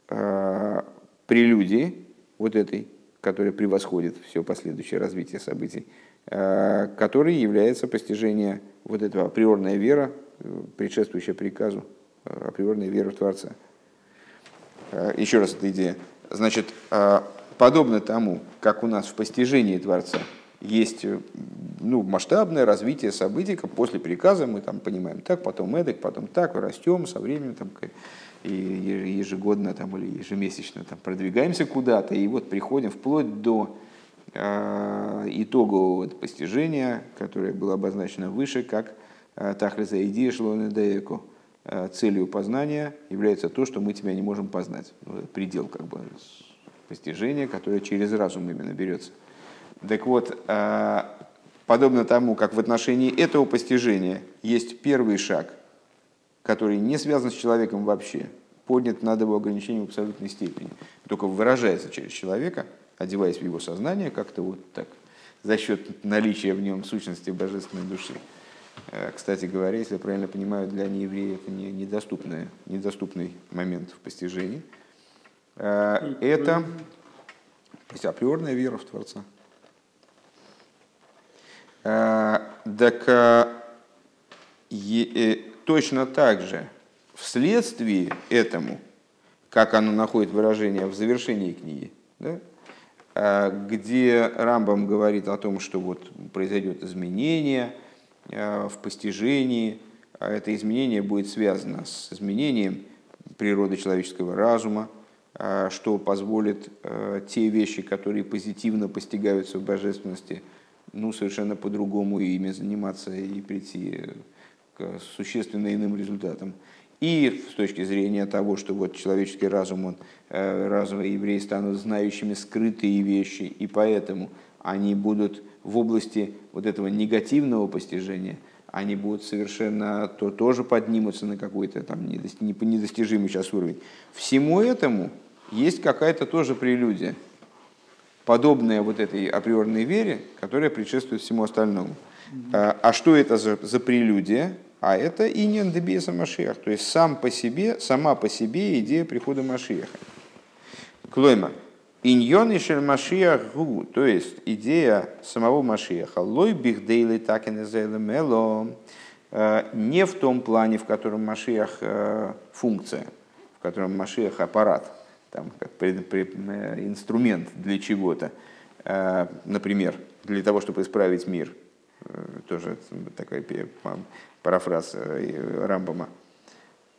Э, прелюдии вот этой, которая превосходит все последующее развитие событий, э, которой является постижение вот этого априорная вера, э, предшествующая приказу, априорная вера в Творца. Еще раз эта идея. Значит, подобно тому, как у нас в постижении Творца есть ну, масштабное развитие событий, как после приказа мы там понимаем так, потом эдак, потом так, растем со временем, там, и ежегодно там, или ежемесячно там, продвигаемся куда-то, и вот приходим вплоть до э, итогового постижения, которое было обозначено выше, как э, Тахлиза идея Шлоны Дееку. Э, целью познания является то, что мы тебя не можем познать. Ну, предел как бы постижения, которое через разум именно берется. Так вот, подобно тому, как в отношении этого постижения есть первый шаг – который не связан с человеком вообще, поднят над его ограничением в абсолютной степени, только выражается через человека, одеваясь в его сознание как-то вот так, за счет наличия в нем сущности божественной души. Э, кстати говоря, если я правильно понимаю, для нееврея это не, недоступный, недоступный момент в постижении. Э, это то есть априорная вера в Творца. Э, так точно так же вследствие этому, как оно находит выражение в завершении книги, да, а, где Рамбам говорит о том, что вот произойдет изменение а, в постижении, а это изменение будет связано с изменением природы человеческого разума, что позволит те вещи, которые позитивно постигаются в божественности, ну, совершенно по-другому ими заниматься и прийти к существенно иным результатам. И с точки зрения того, что вот человеческий разум, он, э, разум евреи станут знающими скрытые вещи, и поэтому они будут в области вот этого негативного постижения, они будут совершенно, то тоже поднимутся на какой-то там недостижимый сейчас уровень. Всему этому есть какая-то тоже прелюдия, подобная вот этой априорной вере, которая предшествует всему остальному. А, а что это за, за прелюдия? А это иньян дебеса Машиах, то есть сам по себе, сама по себе идея прихода Машиаха. Клойма. Иньон и шель Машиах гу, то есть идея самого Машиаха. Лой бихдейли так и мело. Э, не в том плане, в котором Машиах э, функция, в котором Машиах аппарат, там, как э, инструмент для чего-то, например, для того, чтобы исправить мир – тоже такой парафраз э, Рамбама.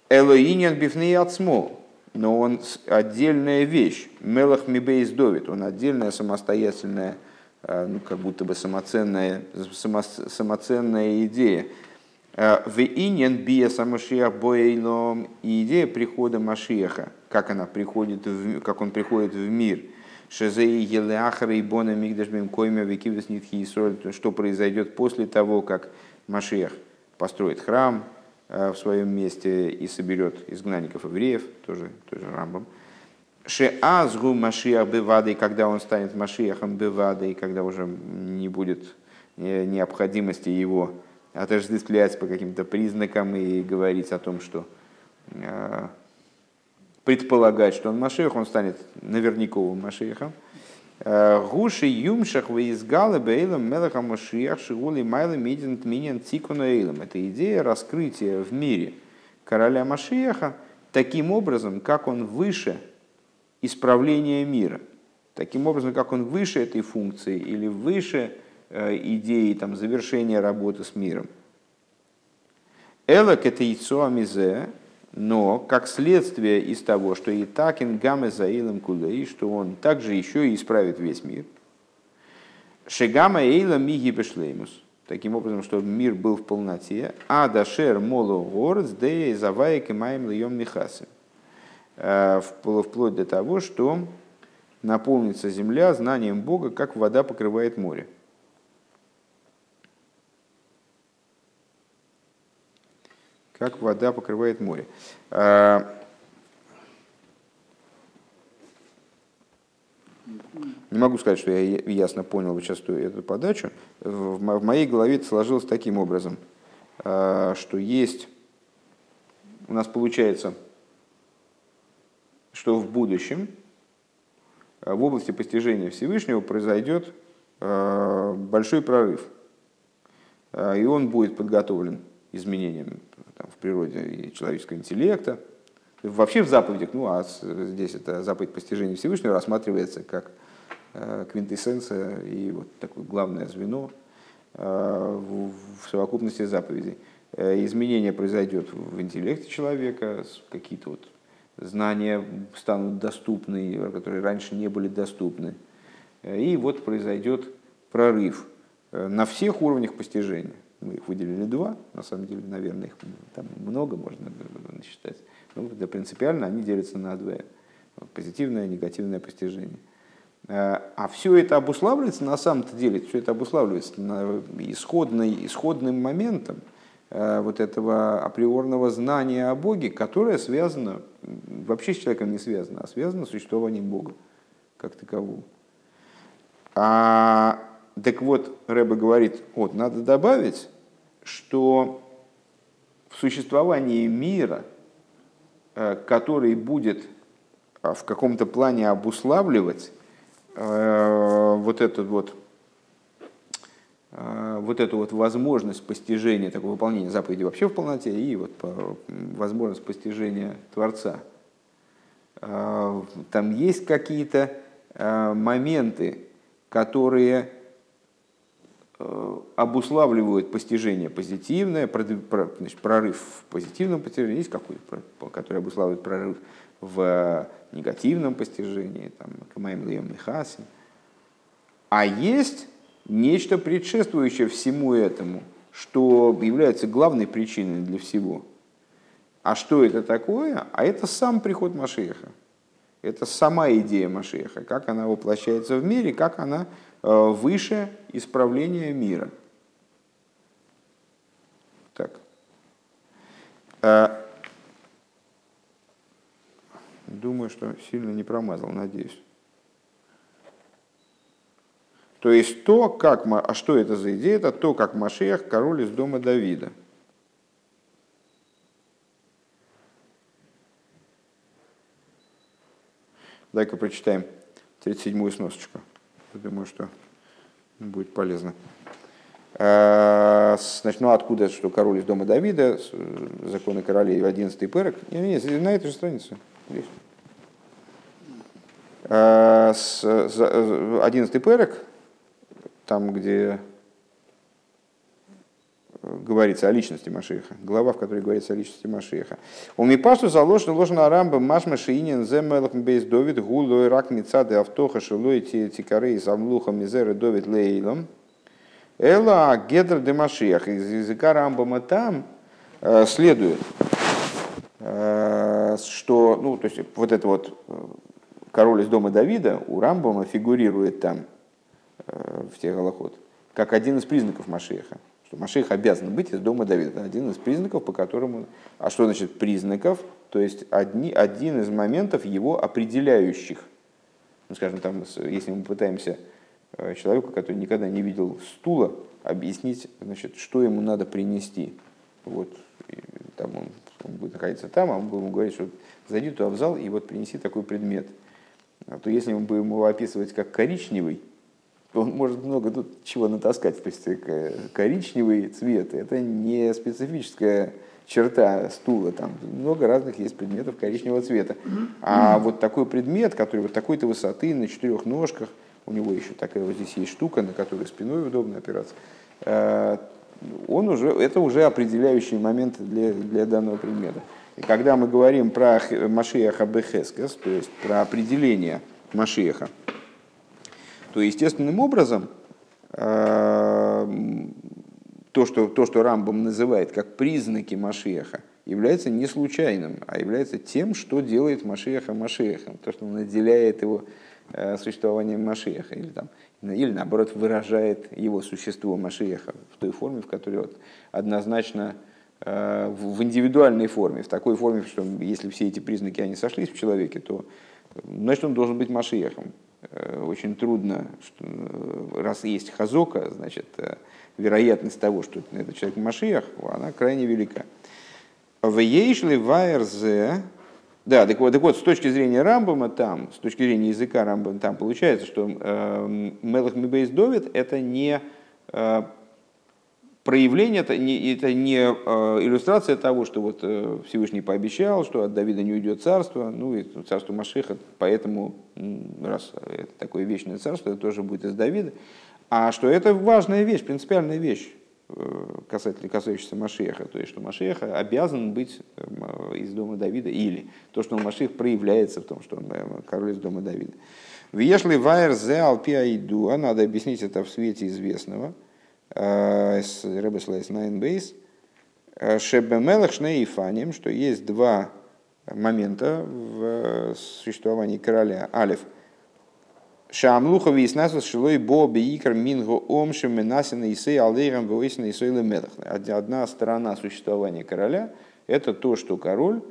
Элоиньян бифней ацмо, но он отдельная вещь. Мелах мибейс довид, он отдельная самостоятельная ну, как будто бы самоценная, само, самоценная идея. В инен бия самашиах боейлом и идея прихода Машиаха, как она приходит, в, как он приходит в мир. Шезей елеахара и бона мигдашбим койма викивдас нитхи что произойдет после того, как Машиах построит храм в своем месте и соберет изгнанников евреев, тоже, тоже Рамбом. Шеазгу Машиах бывады, когда он станет Машиахом бывады, когда уже не будет необходимости его отождествлять по каким-то признакам и говорить о том, что э, предполагать, что он Машех, он станет наверняковым Машехом. Э, Гуши юмшах выизгалы бейлом мелаха Машиах шигули майла мидин тминин цикуна эйлом. Это идея раскрытия в мире короля Машиаха таким образом, как он выше исправления мира. Таким образом, как он выше этой функции или выше Э, идеи там, завершения работы с миром. Элок это яйцо амизе, но как следствие из того, что и такин гамме заилом кулей, что он также еще и исправит весь мир. Шегама эйла миги бешлеймус. Таким образом, чтобы мир был в полноте. А дашер моло город дея заваек и маем льем михасы. Э, вплоть до того, что наполнится земля знанием Бога, как вода покрывает море. Как вода покрывает море. А, не могу сказать, что я ясно понял вот сейчас эту подачу. В моей голове это сложилось таким образом, а, что есть, у нас получается, что в будущем а, в области постижения Всевышнего произойдет большой прорыв. И он будет подготовлен изменением там, в природе и человеческого интеллекта. Вообще в заповедях, ну а здесь это заповедь постижения Всевышнего рассматривается как э, квинтэссенция и вот такое главное звено э, в совокупности заповедей. Э, изменение произойдет в интеллекте человека, какие-то вот знания станут доступны, которые раньше не были доступны. И вот произойдет прорыв на всех уровнях постижения. Мы их выделили два, на самом деле, наверное, их там много можно насчитать. Ну, да, принципиально они делятся на двое. Позитивное и негативное постижение. А, а все это обуславливается, на самом-то деле, все это обуславливается на исходной, исходным моментом а, вот этого априорного знания о Боге, которое связано, вообще с человеком не связано, а связано с существованием Бога как такового. А так вот, Рэба говорит, вот, надо добавить, что в существовании мира, э, который будет э, в каком-то плане обуславливать э, вот этот вот вот эту вот возможность постижения, такого выполнения заповеди вообще в полноте и вот возможность постижения Творца. Там есть какие-то моменты, которые обуславливают постижение позитивное, прорыв в позитивном постижении, есть какой-то, который обуславливает прорыв в негативном постижении, там, Камаем Льем Михаси. А есть нечто предшествующее всему этому, что является главной причиной для всего. А что это такое? А это сам приход Машеха. Это сама идея Машеха, как она воплощается в мире, как она Э, выше исправления мира. Так. Э, думаю, что сильно не промазал, надеюсь. То есть то, как, а что это за идея? Это то, как Машех, король из дома Давида. Дай-ка прочитаем 37-ю сносочку. Думаю, что будет полезно. А, значит, ну откуда, что король из дома Давида, законы королей, 11 перек? Нет, нет, на этой же странице. Здесь. 11 перек, там, где говорится о личности Машиха, глава, в которой говорится о личности Машиха. У Мипашту заложено ложно рамба Машма Шиинин Земелах Бейс Довид Гулой Рак Мицады Автоха Шилой Тикарей Самлуха Мизеры Довид Лейлом. Эла Гедр де Машиах. Из языка Рамбама там э, следует, э, что, ну, то есть вот это вот король из дома Давида у Рамбама фигурирует там в тех голоход как один из признаков Машеха. Что Машех обязан быть из дома Давида. Это один из признаков, по которому... А что значит признаков? То есть одни, один из моментов его определяющих. Ну, скажем, там, если мы пытаемся э, человеку, который никогда не видел стула, объяснить, значит, что ему надо принести. Вот, и там он, он будет находиться там, а мы будем говорить, что зайди туда в зал и вот принеси такой предмет. А то если мы будем его описывать как коричневый, он может много тут чего натаскать. То есть э, коричневый цвет – это не специфическая черта стула. Там много разных есть предметов коричневого цвета. А вот такой предмет, который вот такой-то высоты, на четырех ножках, у него еще такая вот здесь есть штука, на которой спиной удобно опираться, э, он уже, это уже определяющий момент для, для данного предмета. И когда мы говорим про Машиаха Бехескес, то есть про определение Машиаха, то естественным образом э, то, что, то, что Рамбам называет как признаки Машеха, является не случайным, а является тем, что делает Машеха Машехом, то, что наделяет его э, существованием Машеха, или, там, или наоборот выражает его существо Машеха в той форме, в которой вот, однозначно э, в индивидуальной форме, в такой форме, что если все эти признаки они сошлись в человеке, то значит он должен быть Машехом. Э, очень трудно, что, э, раз есть хазока, значит, э, вероятность того, что это человек Машиях, она крайне велика. В Ейшли да, так вот, так вот, с точки зрения Рамбама там, с точки зрения языка Рамбама там получается, что э, Мелах Мибейс Довид это не проявление, это не, это не э, иллюстрация того, что вот э, Всевышний пообещал, что от Давида не уйдет царство, ну и царство Машеха, поэтому, раз это такое вечное царство, это тоже будет из Давида, а что это важная вещь, принципиальная вещь, э, касательно касающаяся Машеха, то есть что Машеха обязан быть из дома Давида, или то, что Машех проявляется в том, что он король из дома Давида. Вешли вайер зе алпиаиду, надо объяснить это в свете известного – с Ребеслайс Найнбейс, Шебемелах Шнеифаним, что есть два момента в существовании короля. Алиф. Шамлуха виснасус шилой бо бейкар минго омшим менасина исей алдейрам войсина исей лемелах. Одна сторона существования короля – это то, что король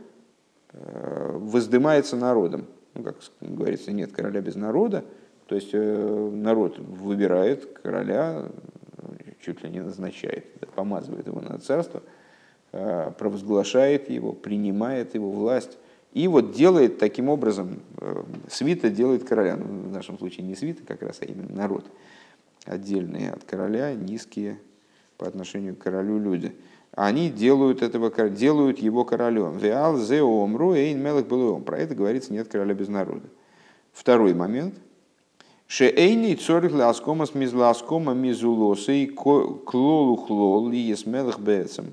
воздымается народом. Ну, как говорится, нет короля без народа. То есть народ выбирает короля, чуть ли не назначает, помазывает его на царство, а, провозглашает его, принимает его власть. И вот делает таким образом, э, свита делает короля, ну, в нашем случае не свита как раз, а именно народ, отдельные от короля, низкие по отношению к королю люди. Они делают, этого, делают его королем. Веал зе омру эйн мелых был Про это говорится нет короля без народа. Второй момент – Шеэйни цорих ласкомас миз ласкома мизулосой клолу хлол и есмелых бецем.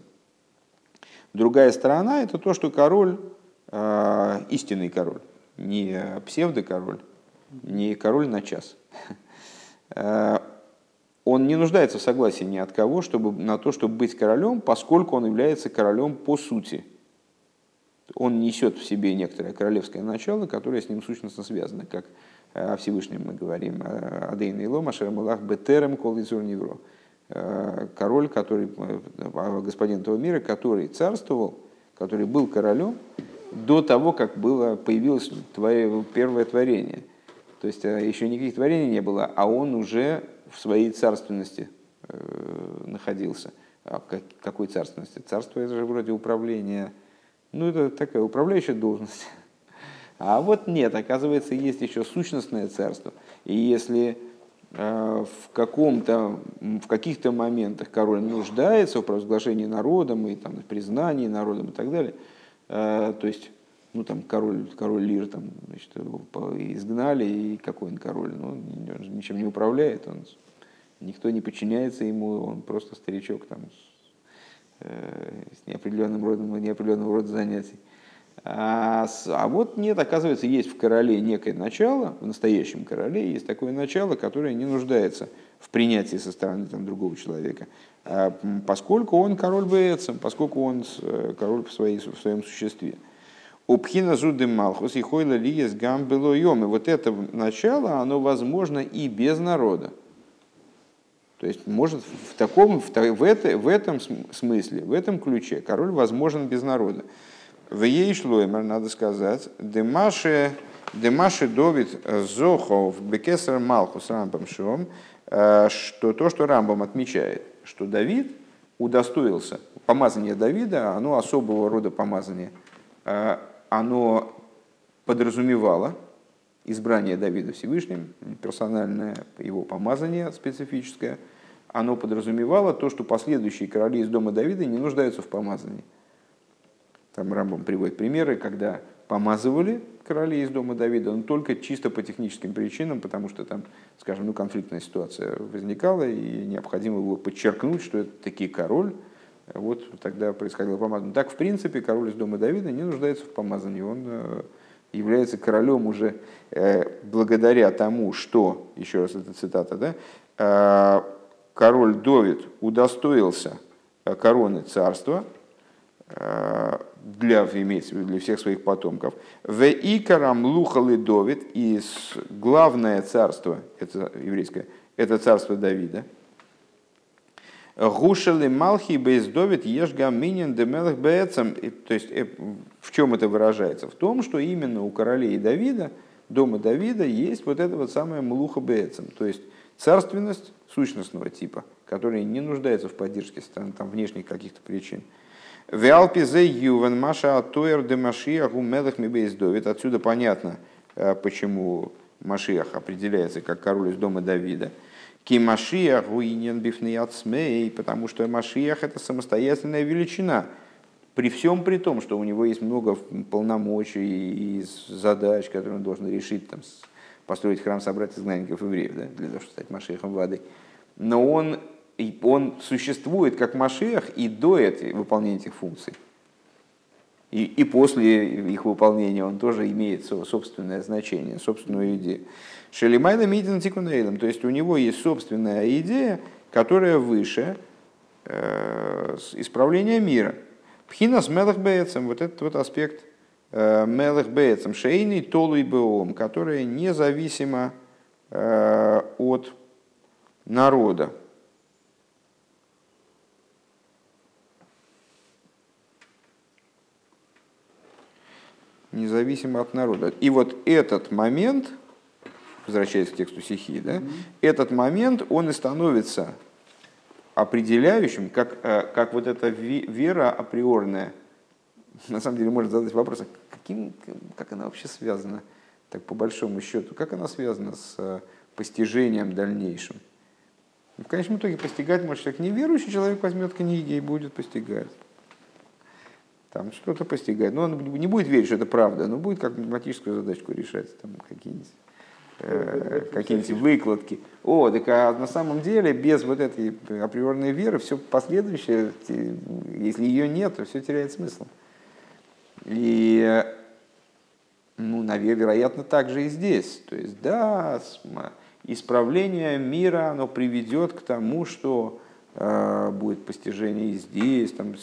Другая сторона – это то, что король, истинный король, не псевдокороль, не король на час. Он не нуждается в согласии ни от кого чтобы, на то, чтобы быть королем, поскольку он является королем по сути. Он несет в себе некоторое королевское начало, которое с ним сущностно связано, как о Всевышнем мы говорим, Адейн и Лома, Шерамулах, Бетерем, Колизур Невро. Король, который, господин этого мира, который царствовал, который был королем до того, как было, появилось твое первое творение. То есть э, еще никаких творений не было, а он уже в своей царственности э, находился. А какой царственности? Царство это же вроде управления. Ну, это такая управляющая должность. А вот нет, оказывается, есть еще сущностное царство. И если э, в, каком-то, в каких-то моментах король нуждается в провозглашении народом и там, признании народом и так далее, э, то есть ну, там, король, король Лир там, значит, его изгнали, и какой он король? Ну, он ничем не управляет, он, никто не подчиняется ему, он просто старичок там, с неопределенным родом, неопределенного рода занятий. А, а вот нет, оказывается, есть в короле некое начало, в настоящем короле есть такое начало, которое не нуждается в принятии со стороны там, другого человека, а, поскольку он король Бецем, поскольку он э, король в, своей, в своем существе. Упхина зуды малхус и хойла лиес гам было И вот это начало, оно возможно и без народа. То есть может в, таком, в, в, это, в этом смысле, в этом ключе король возможен без народа. В ей шлоймер, надо сказать, демаши, демаши довид зохов бекесар малхус рамбам шом, э, что то, что Рамбам отмечает, что Давид удостоился, помазание Давида, оно особого рода помазание, э, оно подразумевало избрание Давида Всевышним, персональное его помазание специфическое, оно подразумевало то, что последующие короли из дома Давида не нуждаются в помазании. Там Рамбам приводит примеры, когда помазывали королей из дома Давида, но только чисто по техническим причинам, потому что там, скажем, ну, конфликтная ситуация возникала, и необходимо было подчеркнуть, что это таки король, вот тогда происходило помазание. Так, в принципе, король из дома Давида не нуждается в помазании, он э, является королем уже э, благодаря тому, что, еще раз эта цитата, да, э, король Довид удостоился короны царства, для, имеется в виду, для всех своих потомков. В икарам лухалы Довид, и главное царство, это еврейское, это царство Давида. Гушали Малхи Бейс Довид Ешга Минин Демелах Беэцам. То есть э, в чем это выражается? В том, что именно у королей Давида, дома Давида, есть вот это вот самое Млуха Беэцам. То есть царственность сущностного типа, которая не нуждается в поддержке там, внешних каких-то причин. Виалпизе ювен маша атуэр де машиах у мелах мибейс довид. Отсюда понятно, э, почему Машиах определяется как король из дома Давида. Ки Машиах уинен бифнеят смей, потому что Машиах это самостоятельная величина. При всем при том, что у него есть много полномочий и задач, которые он должен решить, там, построить храм, собрать изгнанников евреев, да, для того, чтобы стать Машиахом воды. Но он он существует как Машех и до этого, выполнения этих функций. И, и после их выполнения он тоже имеет собственное значение, собственную идею. Шелимайна Мидин Тикунейлом, то есть у него есть собственная идея, которая выше э, исправления мира. Пхинас Мелах Бейцем, вот этот вот аспект э, Мелах Бейцем, Шейный Толу и Беом, которая независима э, от народа. Независимо от народа. И вот этот момент, возвращаясь к тексту стихии, да, mm-hmm. этот момент, он и становится определяющим, как, э, как вот эта вера априорная. На самом деле можно задать вопрос, а каким, как она вообще связана, так по большому счету, как она связана с э, постижением дальнейшим. В конечном итоге постигать может человек неверующий, человек возьмет книги и будет постигать там что-то постигает. Но он не будет верить, что это правда, но будет как математическую задачку решать, там какие-нибудь э, какие-нибудь выкладки. О, так а на самом деле без вот этой априорной веры все последующее, если ее нет, то все теряет смысл. И, ну, наверное, вероятно, так же и здесь. То есть, да, исправление мира, оно приведет к тому, что будет постижение и здесь, там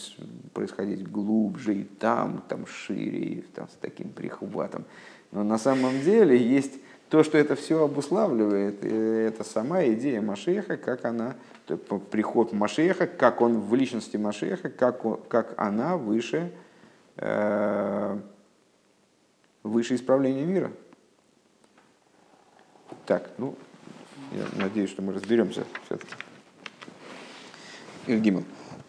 происходить глубже, и там, там шире, и там с таким прихватом. Но на самом деле есть то, что это все обуславливает, это сама идея Машеха, как она, приход Машеха, как он в личности Машеха, как, он, как она выше, э, выше исправления мира. Так, ну, я надеюсь, что мы разберемся все-таки. Гимл.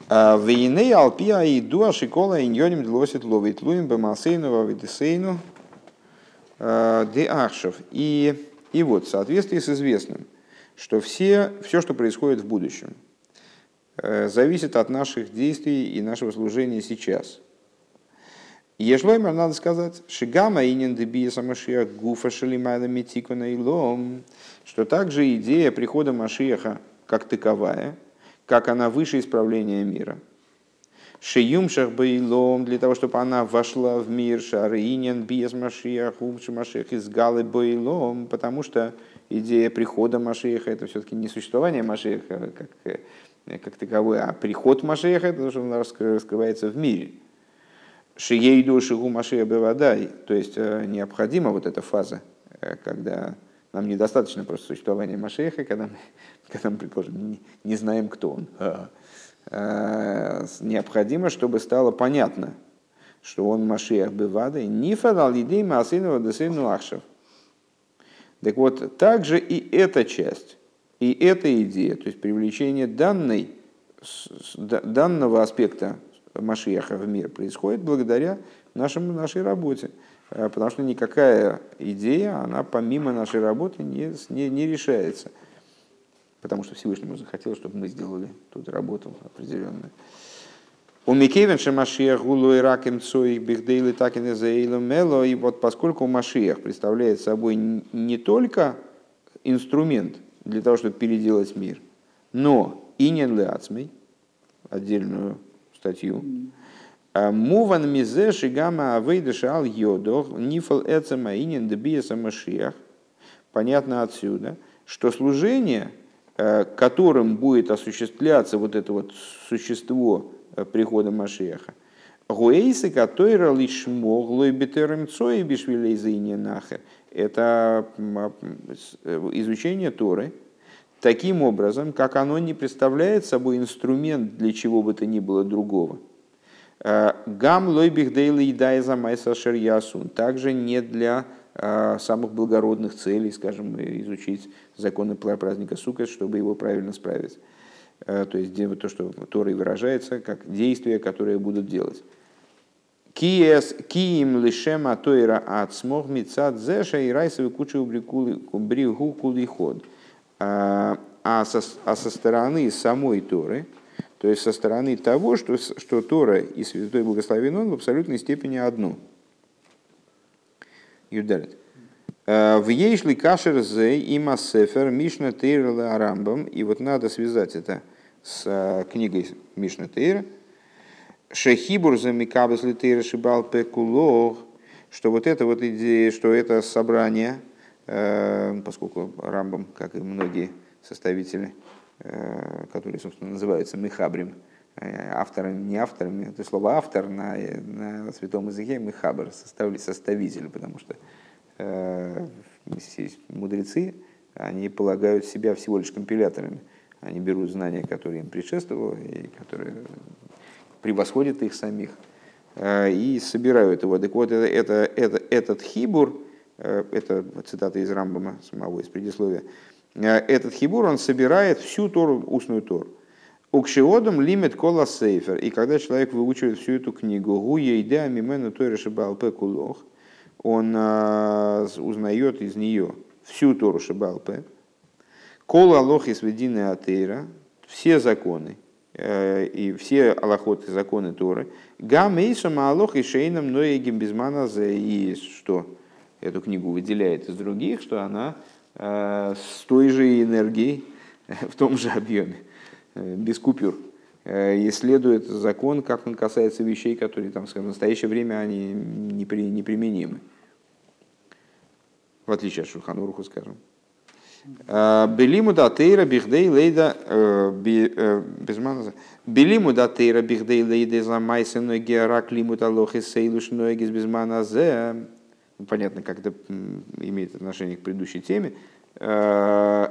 А, Вейней алпия и дуа шикола иньоним длосит ловит луим бемасейну вавидесейну а, де ахшев. И, и вот, в соответствии с известным, что все, все, что происходит в будущем, э, зависит от наших действий и нашего служения сейчас. Ешлоймер, надо сказать, шигама инин дебия самашия гуфа шалимайда митикуна илом, что также идея прихода Машиаха как таковая – как она выше исправления мира. Шиюмшах Байлом, для того, чтобы она вошла в мир, Шаринен, без Машиях, Умши Машиях, из Галы Байлом, потому что идея прихода Машиеха это все-таки не существование Машиеха как, э, как таковой, а приход Машиеха это то, что он раскрывается в мире. Шиейду Шигу Машия Бевадай, то есть э, необходима вот эта фаза, э, когда нам недостаточно просто существования Машеха, когда мы, *laughs* когда мы предположим, не, не знаем, кто он. Э, необходимо, чтобы стало понятно, что он Машиах Бевада, не фадал идей Масынова Десыну Ахшев. Так вот, также и эта часть, и эта идея, то есть привлечение данной, данного аспекта Машиаха в мир происходит благодаря нашему, нашей работе. Э, потому что никакая идея, она помимо нашей работы не, не, не решается потому что Всевышнему захотел, чтобы мы сделали тут работу определенную. У Микевен Машиях гулу и ракем цоих бихдейли так и мело. И вот поскольку Машиях представляет собой не только инструмент для того, чтобы переделать мир, но и не леацмей, отдельную статью, Муван мизе шигама авейдаша ал йодох нифал эцема инин дебиеса Машиях. Понятно отсюда, что служение – Э, которым будет осуществляться вот это вот существо э, прихода Машеха. Гуэйсы, который лишь могло и бетерем цои бишвилей нахер. Это а, э, изучение Торы таким образом, как оно не представляет собой инструмент для чего бы то ни было другого. Гам лойбих дейли и дайза майса шерьясун. Также не для а, самых благородных целей, скажем, изучить законы праздника Суккот, чтобы его правильно справить. А, то есть то, что Торой выражается, как действия, которые будут делать. Киим лишема тойра ацмох мицад зеша и райсовый кучу бригу кулиход. А, а со стороны самой Торы, то есть со стороны того, что, что Тора и Святой Благословен Он в абсолютной степени одно – Юдалит. Э, в Ейшли Кашер Зей има Сефер Мишна Тейрла Арамбам. И вот надо связать это с э, книгой Мишна Тейра. Шехибур за Микабес Литейра Шибал Пекулох. Что вот это вот идея, что это собрание, э, поскольку Рамбам, как и многие составители, которые, собственно, называются Михабрим, авторами, не авторами, это слово автор на, на святом языке Михабр, составитель, потому что э, мудрецы, они полагают себя всего лишь компиляторами. Они берут знания, которые им предшествовало, и которые превосходят их самих, э, и собирают его. Так вот, это, это, это, этот хибур, э, это цитата из Рамбама, самого из предисловия, э, этот хибур, он собирает всю Тору, устную Тору. Укшиодом лимит кола сейфер. И когда человек выучивает всю эту книгу, идея мимену той решибалпе кулох, он а, узнает из нее всю Тору Шибалпе, кола алох и сведины атеира, все законы, э, и все аллахоты, законы Торы, гамейсом алох и шейном ноегим безмана и что эту книгу выделяет из других, что она э, с той же энергией, *laughs* в том же объеме Э, без купюр, э, исследует закон, как он касается вещей, которые там, скажем, в настоящее время они неприменимы. В отличие от Шульхануруху, скажем. Э, Белиму датейра бихдей лейда безмана. Белиму датейра бихдей лейда за майсеной георак лимут алохи сейлуш ноегис безмана. Понятно, как это имеет отношение к предыдущей теме. То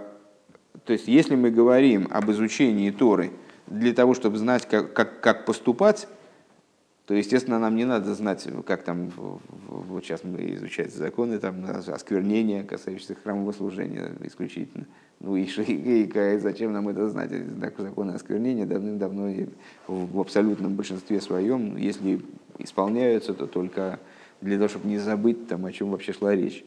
есть, если мы говорим об изучении Торы для того, чтобы знать, как, как, как поступать, то, естественно, нам не надо знать, как там, вот сейчас мы изучаем законы, там, осквернения, касающиеся храмового служения исключительно. Ну и, и, и зачем нам это знать? Законы осквернения давным-давно в абсолютном большинстве своем, если исполняются, то только для того, чтобы не забыть, там, о чем вообще шла речь.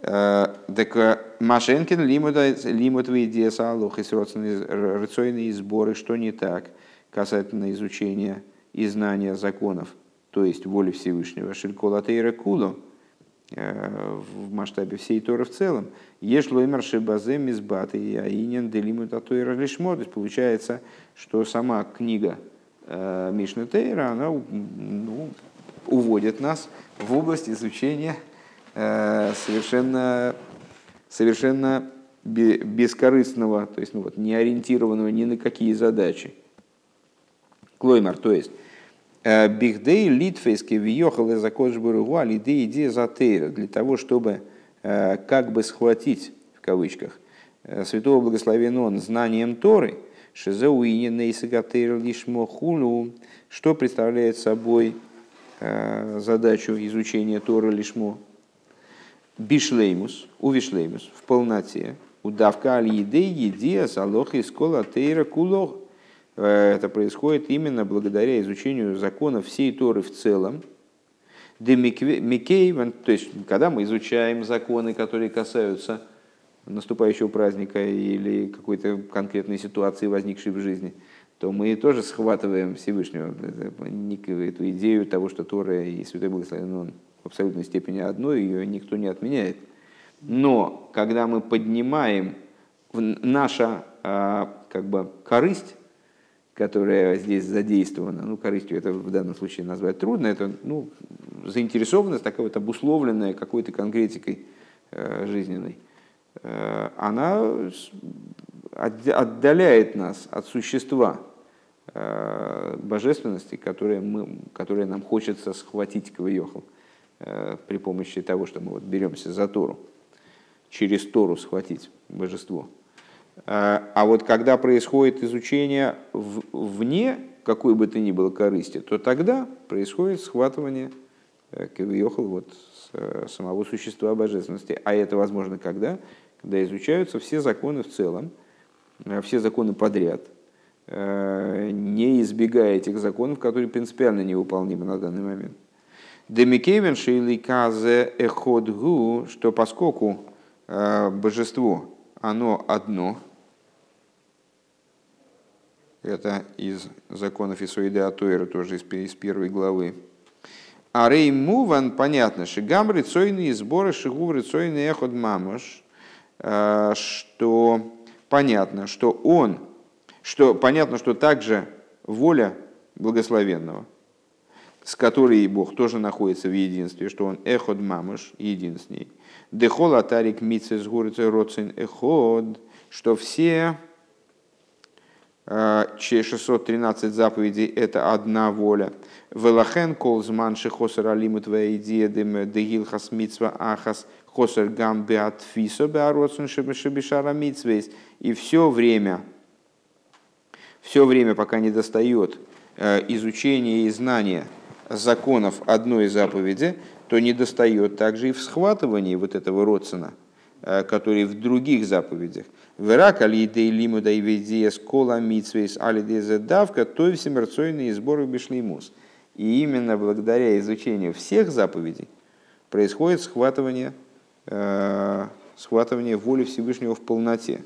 Э, так э, Машенкин лимут в идее салух и рационные сборы, что не так касательно изучения и знания законов, то есть воли Всевышнего. Шилькола Тейра Кулу э, в масштабе всей Торы в целом. Еш лоймер шибазе мизбат и аинен делимут атойра лишмо. То есть получается, что сама книга Мишны Тейра, она ну, уводит нас в область изучения э, совершенно, совершенно бескорыстного, то есть ну, вот, не ориентированного ни на какие задачи. Клоймар, то есть э, Бихдей Литфейский въехал из Акошбургу, алидей идея затейра, для того, чтобы э, как бы схватить, в кавычках, святого благословен он знанием Торы, шизеуине нейсагатейр лишмо хулу, что представляет собой задачу изучения Торы лишмо, бишлеймус, увишлеймус, в полноте, удавка аль-еды, еди, салох из кола тейра кулох, Э, это происходит именно благодаря изучению законов всей Торы в целом. Демикейвен, то есть когда мы изучаем законы, которые касаются наступающего праздника или какой-то конкретной ситуации, возникшей в жизни, то мы тоже схватываем Всевышнего, эту идею того, что Тора и Святой Благословен он в абсолютной степени одно, ее никто не отменяет. Но когда мы поднимаем наша а, как бы корысть, которая здесь задействована, ну, корыстью это в данном случае назвать трудно, это ну, заинтересованность такая вот обусловленная какой-то конкретикой э, жизненной, э, она отдаляет нас от существа божественности, которое, мы, которое нам хочется схватить кавайохал э, при помощи того, что мы вот беремся за Тору, через Тору схватить божество – а, а вот когда происходит изучение вне какой бы то ни было корысти, то тогда происходит схватывание э, кавиохал вот э, самого существа божественности. А это возможно когда? Когда изучаются все законы в целом, э, все законы подряд, не избегая этих законов, которые принципиально невыполнимы на данный момент. Демикевен шейли казе эходгу, что поскольку божество, оно одно, это из законов Исоида Атуэра, тоже из, из первой главы. А Рей Муван, понятно, Шигам рицойные сборы, Шигув рицойный эход мамош, э, что понятно, что он, что понятно, что также воля благословенного, с которой Бог тоже находится в единстве, что он эход мамош, един с ней. Дехол атарик митсес гурицей роцин эход, что все 613 заповедей – это одна воля. Велахен колзман шехосер алимут ваидиедем дегил хасмитсва ахас хосер гам беатфисо беароцун шебешара митсвейс. И все время, все время, пока не достает э, изучения и знания законов одной заповеди, то не достает также и в схватывании вот этого родствена, э, который в других заповедях. Верак алидей лимуда и ведия скола митсвейс алидезе давка, то всем рационные сборы бишлеймус. И именно благодаря изучению всех заповедей происходит схватывание, э, схватывание воли Всевышнего в полноте.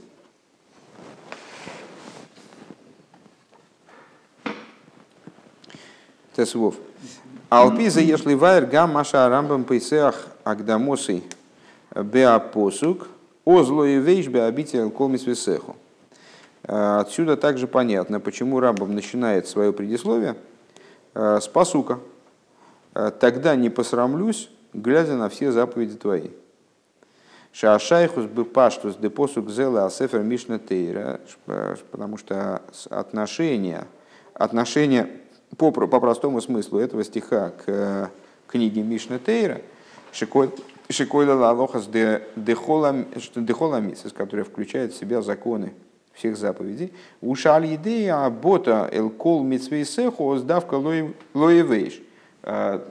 Тесвов. Алпиза если вайр гам маша рамбам пейсеах агдамосой беапосук – Озло и вейшбе обитель колмис весеху. А, отсюда также понятно, почему Рамбам начинает свое предисловие а, с посука. А, «Тогда не посрамлюсь, глядя на все заповеди твои». Шаашайхус бы паштус де посук зела асефер мишна тейра, потому что отношение, отношение по, по простому смыслу этого стиха к книге Мишна Тейра, Шикойла лалохас дехоламисис, которая включает в себя законы всех заповедей. Ушаль идея бота элкол митсвейсеху сдавка лоевейш. А,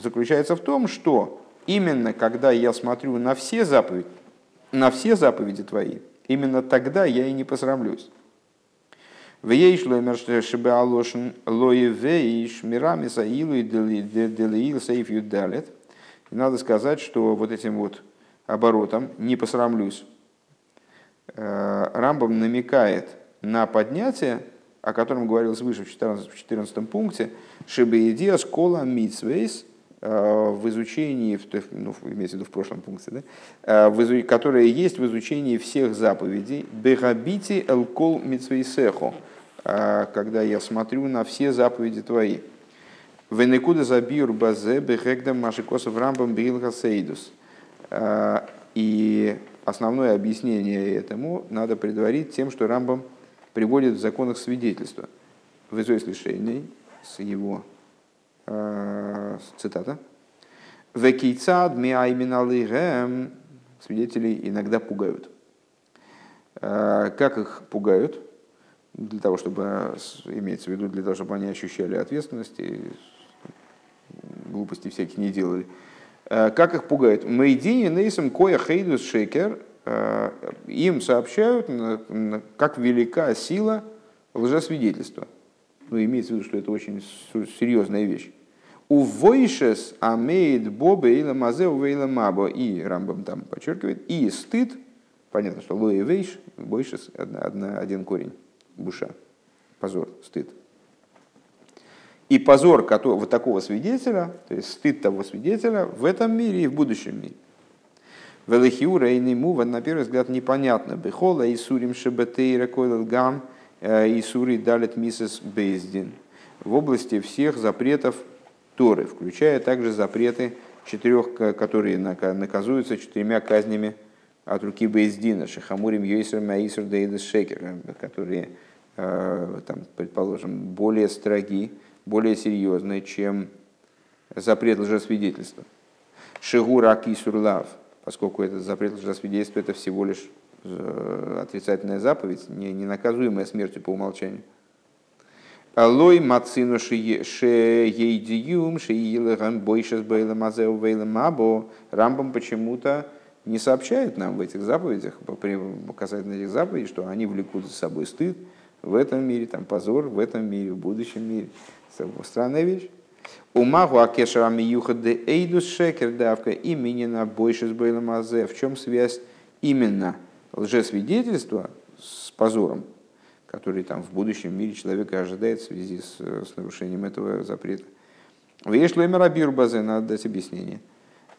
заключается в том, что именно когда я смотрю на все заповеди, на все заповеди твои, именно тогда я и не посрамлюсь. Вейш лоймер шебе алошен лоевейш мирами саилу и делиил сейф юдалет – надо сказать, что вот этим вот оборотом «не посрамлюсь» э, Рамбам намекает на поднятие, о котором говорилось выше в 14, в 14 пункте, «Шебеидия скола митсвейс» в изучении, ну, имеется в виду в прошлом пункте, да, э, которое есть в изучении всех заповедей «Бегабити элкол митсвейсехо», когда я смотрю на все заповеди твои. Венекуда забиур базе бехегдам машикосов рамбам сейдус. И основное объяснение этому надо предварить тем, что Рамбам приводит в законах свидетельства. В Изой Слишейной, с его э, цитата, «Векийцад миайминалыгэм» свидетелей иногда пугают. Э, как их пугают? Для того, чтобы, имеется в виду, для того, чтобы они ощущали ответственность и глупости всяких не делали. Э, как их пугают? Мейдини нейсом коя хейдус шекер. Э, им сообщают, как велика сила лжесвидетельства. Ну, имеется в виду, что это очень серьезная вещь. У войшес амеет бобе или мазеу вейла мабо. И Рамбам там подчеркивает. И стыд. Понятно, что лои вейш, войшес, один корень. Буша. Позор, стыд. И позор вот такого свидетеля, то есть стыд того свидетеля в этом мире и в будущем мире. Велихиура и Нимува, на первый взгляд, непонятно. Бехола и сурим шебетейра койлал гам э, и сури далит мисс Бейздин. В области всех запретов Торы, включая также запреты четырех, которые наказуются четырьмя казнями от руки Бейздина, Шахамурим Йойсер Маисер Дейдес Шекер, э, которые, э, там, предположим, более строги, более серьезное, чем запрет лжесвидетельства. Шигура кисурлав, поскольку этот запрет лжесвидетельства это всего лишь э, отрицательная заповедь, не, не наказуемая смертью по умолчанию. Алой мацину шеейдиюм шеилэгэм бойшес бэйлэм азэу вэйлэм або. Рамбам почему-то не сообщает нам в этих заповедях, касательно этих заповедей, что они влекут за собой стыд в этом мире, там позор в этом мире, в будущем мире. Странная вещь. Умагу акешера миюха де эйдус шекер давка именина больше с бейломазе. В чем связь именно лжесвидетельства с позором, который там в будущем мире человека ожидает в связи с, с нарушением этого запрета. Веш лемер абир базе, надо дать объяснение.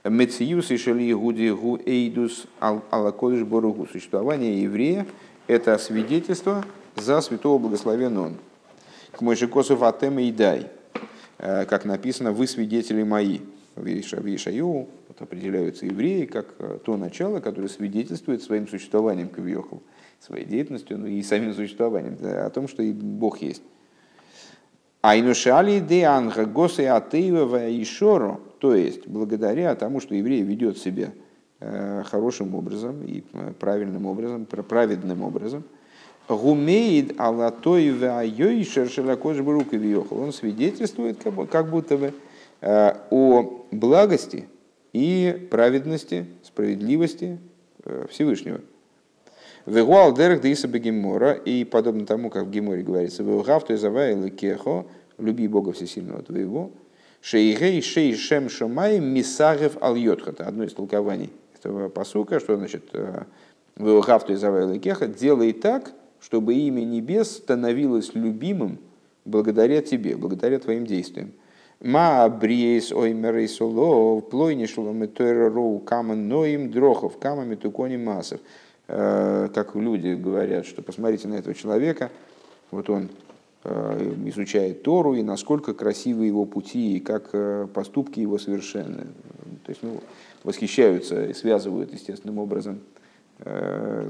Мециюс и шали гуди гу эйдус алакодыш боругу. Существование еврея – это свидетельство за святого благословен он. К мой Косов Атем и Дай, э, как написано, вы свидетели мои. В вот определяются евреи как э, то начало, которое свидетельствует своим существованием Кавиохал, своей деятельностью ну, и самим существованием о том, что и Бог есть. Айнушали де анга госы атеева и шоро, то есть благодаря тому, что еврей ведет себя э, хорошим образом и правильным образом, праведным образом – Гумеид алатой вайойшер шелакош брук Он свидетельствует как будто бы э, о благости и праведности, справедливости э, Всевышнего. Вегуал дерх диса бегемора, и подобно тому, как в Геморе говорится, вегав то изавай кехо, люби Бога Всесильного твоего, шейгей шей шем шамай мисагев ал йотхата. Одно из толкований этого посука, что значит э, вегав то изавай кеха, делай так, чтобы имя небес становилось любимым благодаря тебе, благодаря твоим действиям. Ма бриес оймерей соло, плойни шломе роу камен ноим дрохов, камами тукони массов. Э, как люди говорят, что посмотрите на этого человека, вот он э, изучает Тору, и насколько красивы его пути, и как э, поступки его совершенны. То есть ну, восхищаются и связывают естественным образом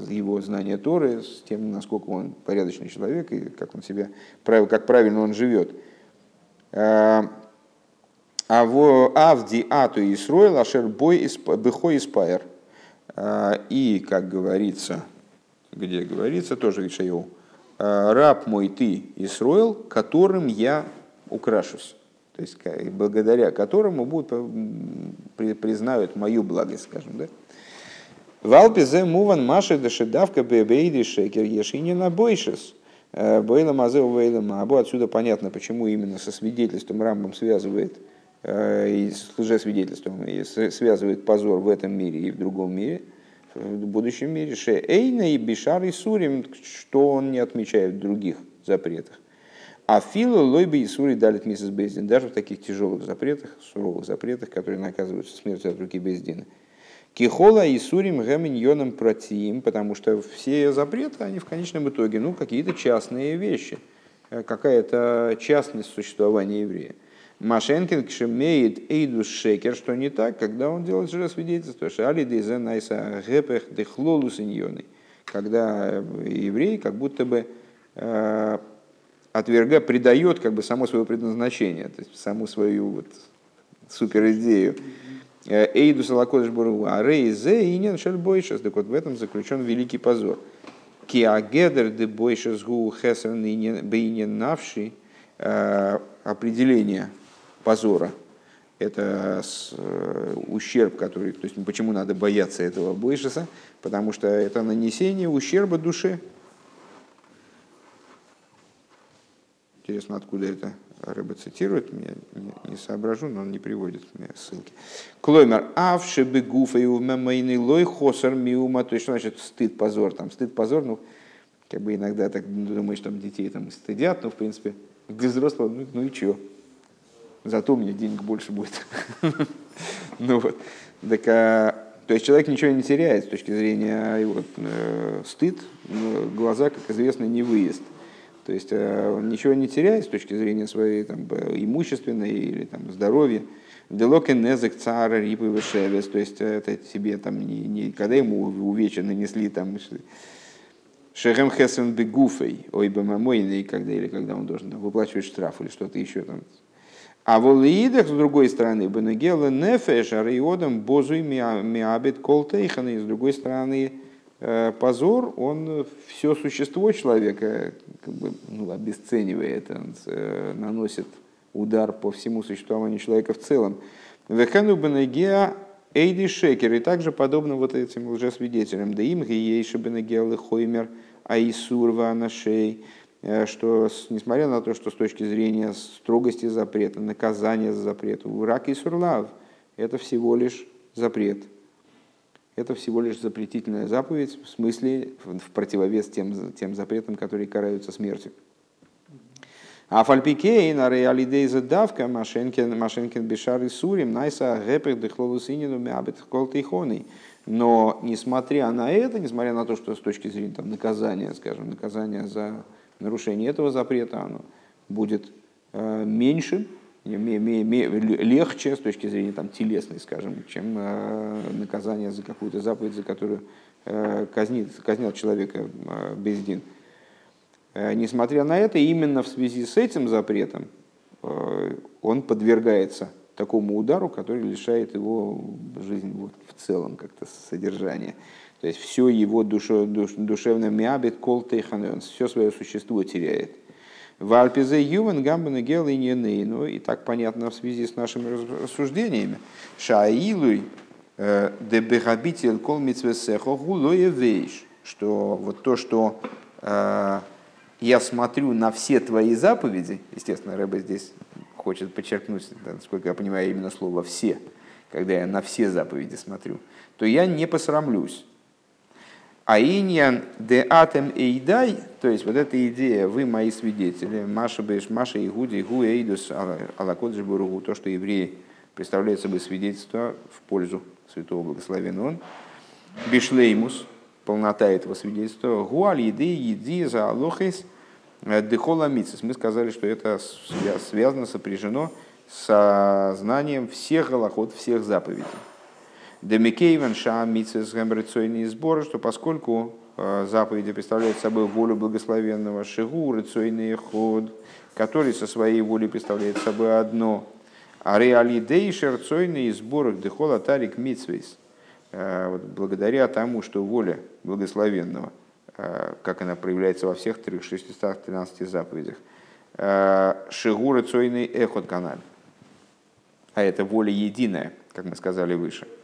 его знания Торы, с тем, насколько он порядочный человек и как он себя, как правильно он живет. А в Авди Ату Исроил Ашер Бой Бехо Испайр. Э, и, как говорится, где говорится, тоже Ишайоу, раб мой ты, Исроил, которым я украшусь. То есть, благодаря которому будут, признают мою благость, скажем, да? Валпизе муван маши дашидавка бебейди шекер ешинина бойшес. Э, Бойла мазеу вейла мабу. Отсюда понятно, почему именно со свидетельством Рамбом связывает и с лжесвидетельством и связывает позор в этом мире и в другом мире, в будущем мире. Ше эйна и бишар и сурим, что он не отмечает в других запретах. А филу лойби и сури далит миссис Бездин, даже в таких тяжелых запретах, суровых запретах, которые наказываются смертью от руки Бездина. Кихола и сурим гаминьоном протим, потому что все запреты, они в конечном итоге, ну, какие-то частные вещи. какая-то частность существования еврея. Машенкин кшемеет эйдус шекер, что не так, когда он делает свидетельство, что али дейзе найса гепех дехлолус когда еврей как будто бы э, отверга, предает как бы само свое предназначение, то есть саму свою вот супер идею. Эйду салакодыш бургу, а рейзе и не бойшас. Так вот в этом заключен великий позор. Киагедер де бойшас гу хесен бейнен навши э, определение позора. Это э, ущерб, который, то есть почему надо бояться этого бойшаса, потому что это нанесение ущерба душе. Интересно, откуда это Рыба цитирует, меня не, не соображу, но он не приводит мне ссылки. Клоймер, авши бегуфа и умемайный лой хосар миума, то есть что значит стыд, позор, там стыд, позор, ну, как бы иногда так думаешь, там детей там стыдят, но в принципе для взрослого, ну, ну и чего, зато у меня денег больше будет. *laughs* Ну вот, так, а, то есть человек ничего не теряет с точки зрения его э, стыд, глаза, как известно, не выезд. То есть э, он ничего не теряет с точки зрения своей там, имущественной или там, здоровья. Делокен незек цара рипы вешевес, то есть это тебе там не, не когда ему увечья нанесли там шехем хесен бегуфей, ой бамамойный, когда или когда он должен там, выплачивать штраф или что-то еще там. А волиидах, с другой стороны, бенегела нефеш, ариодам бозуй миабит колтейхан, и с другой стороны, Э, позор, он все существо человека как бы, ну, обесценивает, он, э, наносит удар по всему существованию человека в целом. Вехану бенегеа эйди шекер, и также подобно вот этим лжесвидетелям, да им гиейши бенегеа лихоймер аисур ванашей, э, что несмотря на то, что с точки зрения строгости запрета, наказания за запрет, урак и сурлав, это всего лишь запрет – это всего лишь запретительная заповедь, в смысле, в противовес тем, тем запретам, которые караются смертью. А фальпикей на реалидей задавка Машенкин, Машенкин Бешар и Сурим, Найса Гепех Дехлолусинину Мябет Колтейхоной. Но несмотря на это, несмотря на то, что с точки зрения там, наказания, скажем, наказания за нарушение этого запрета, оно будет э, меньше, легче с точки зрения там, телесной, скажем, чем э, наказание за какую-то заповедь, за которую э, казнит, казнил человека бездин. Несмотря на это, именно в связи с этим запретом он подвергается такому удару, который лишает его жизнь вот, в целом как-то содержания. То есть все его душо, душ, душевное мябит кол он все свое существо теряет. В Альпизе Ювен Гамбана Гел и Ну и так понятно в связи с нашими рассуждениями. Шаилуй э, де бехабитель кол митцвесехо гулое вейш. Что вот то, что э, я смотрю на все твои заповеди, естественно, Рэбе здесь хочет подчеркнуть, насколько я понимаю, именно слово «все», когда я на все заповеди смотрю, то я не посрамлюсь. Аиньян де атем эйдай, то есть вот эта идея, вы мои свидетели, Маша Беш, Маша Игуди, Гу Эйдус, Алакодж Буругу, то, что евреи представляют собой свидетельство в пользу святого благословенного он, Бишлеймус, полнота этого свидетельства, Гуаль еды, еди за алохис, дехола мицис. Мы сказали, что это связано, сопряжено со знанием всех голоход, всех заповедей. Демикейвен Шам Митсес Гамрицойный сбор, что поскольку э, заповеди представляют собой волю благословенного Шигу, рыцойный ход, который со своей волей представляет собой одно, а реалидей шерцойный сбор дехола тарик митсвейс, э, благодаря тому, что воля благословенного, э, как она проявляется во всех 613 заповедях, Шигу рыцойный эхот каналь, а это воля единая, как мы сказали выше –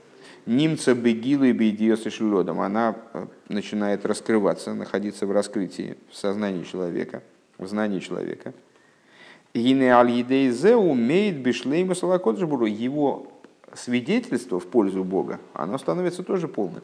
Немца бегилы бейдиосы шлодом. Она э, начинает раскрываться, находиться в раскрытии в сознании человека, в знании человека. Гине аль умеет бишлейму салакоджбуру. Его свидетельство в пользу Бога, оно становится тоже полным.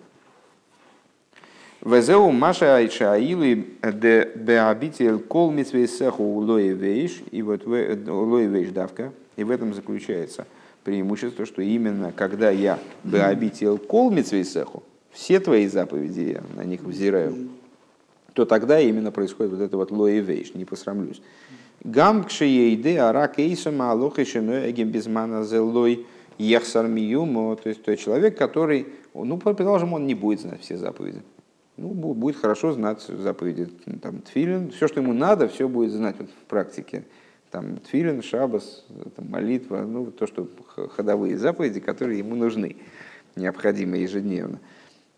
Везеу Маша Айша Аилы де Беабитель Кол Митвейсеху Лоевейш, и вот Лоевейш давка, и в этом заключается – преимущество, что именно когда я бы обител кол митцвейсеху, все твои заповеди я на них взираю, то тогда именно происходит вот это вот лоевейш, не посрамлюсь. Гам кшеейды арак эйсама алохишино эгем безмана зелой ехсар миюмо, то есть тот человек, который, ну, предположим, он не будет знать все заповеди. Ну, будет хорошо знать заповеди, там, тфилин, все, что ему надо, все будет знать вот, в практике. Там, тфилин, шабас, молитва, ну, то, что ходовые заповеди, которые ему нужны, необходимы ежедневно,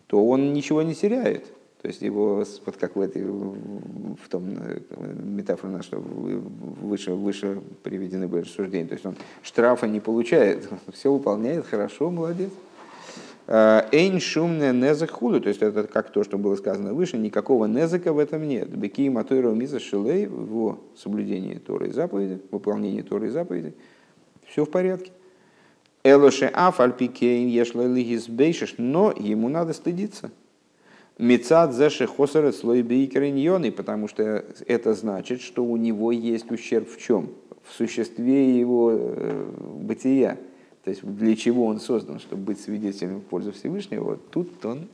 то он ничего не теряет. То есть его, вот как в этой, в том э, метафоре, на что выше, выше приведены были рассуждения, то есть он штрафа не получает, *laughs* все выполняет хорошо, молодец. А, Эйн шумная незак худу, то есть это как то, что было сказано выше, никакого незака в этом нет. Беки матойра миза шилей в соблюдении Торы и заповеди, выполнении Торы и заповеди, все в порядке. Элоше аф альпикейн ешла но ему надо стыдиться. Мецад зеши хосер слой бейкериньоны, потому что это значит, что у него есть ущерб в чем? В существе его э, бытия. То есть для чего он создан, чтобы быть свидетелем в пользу Всевышнего. Вот тут он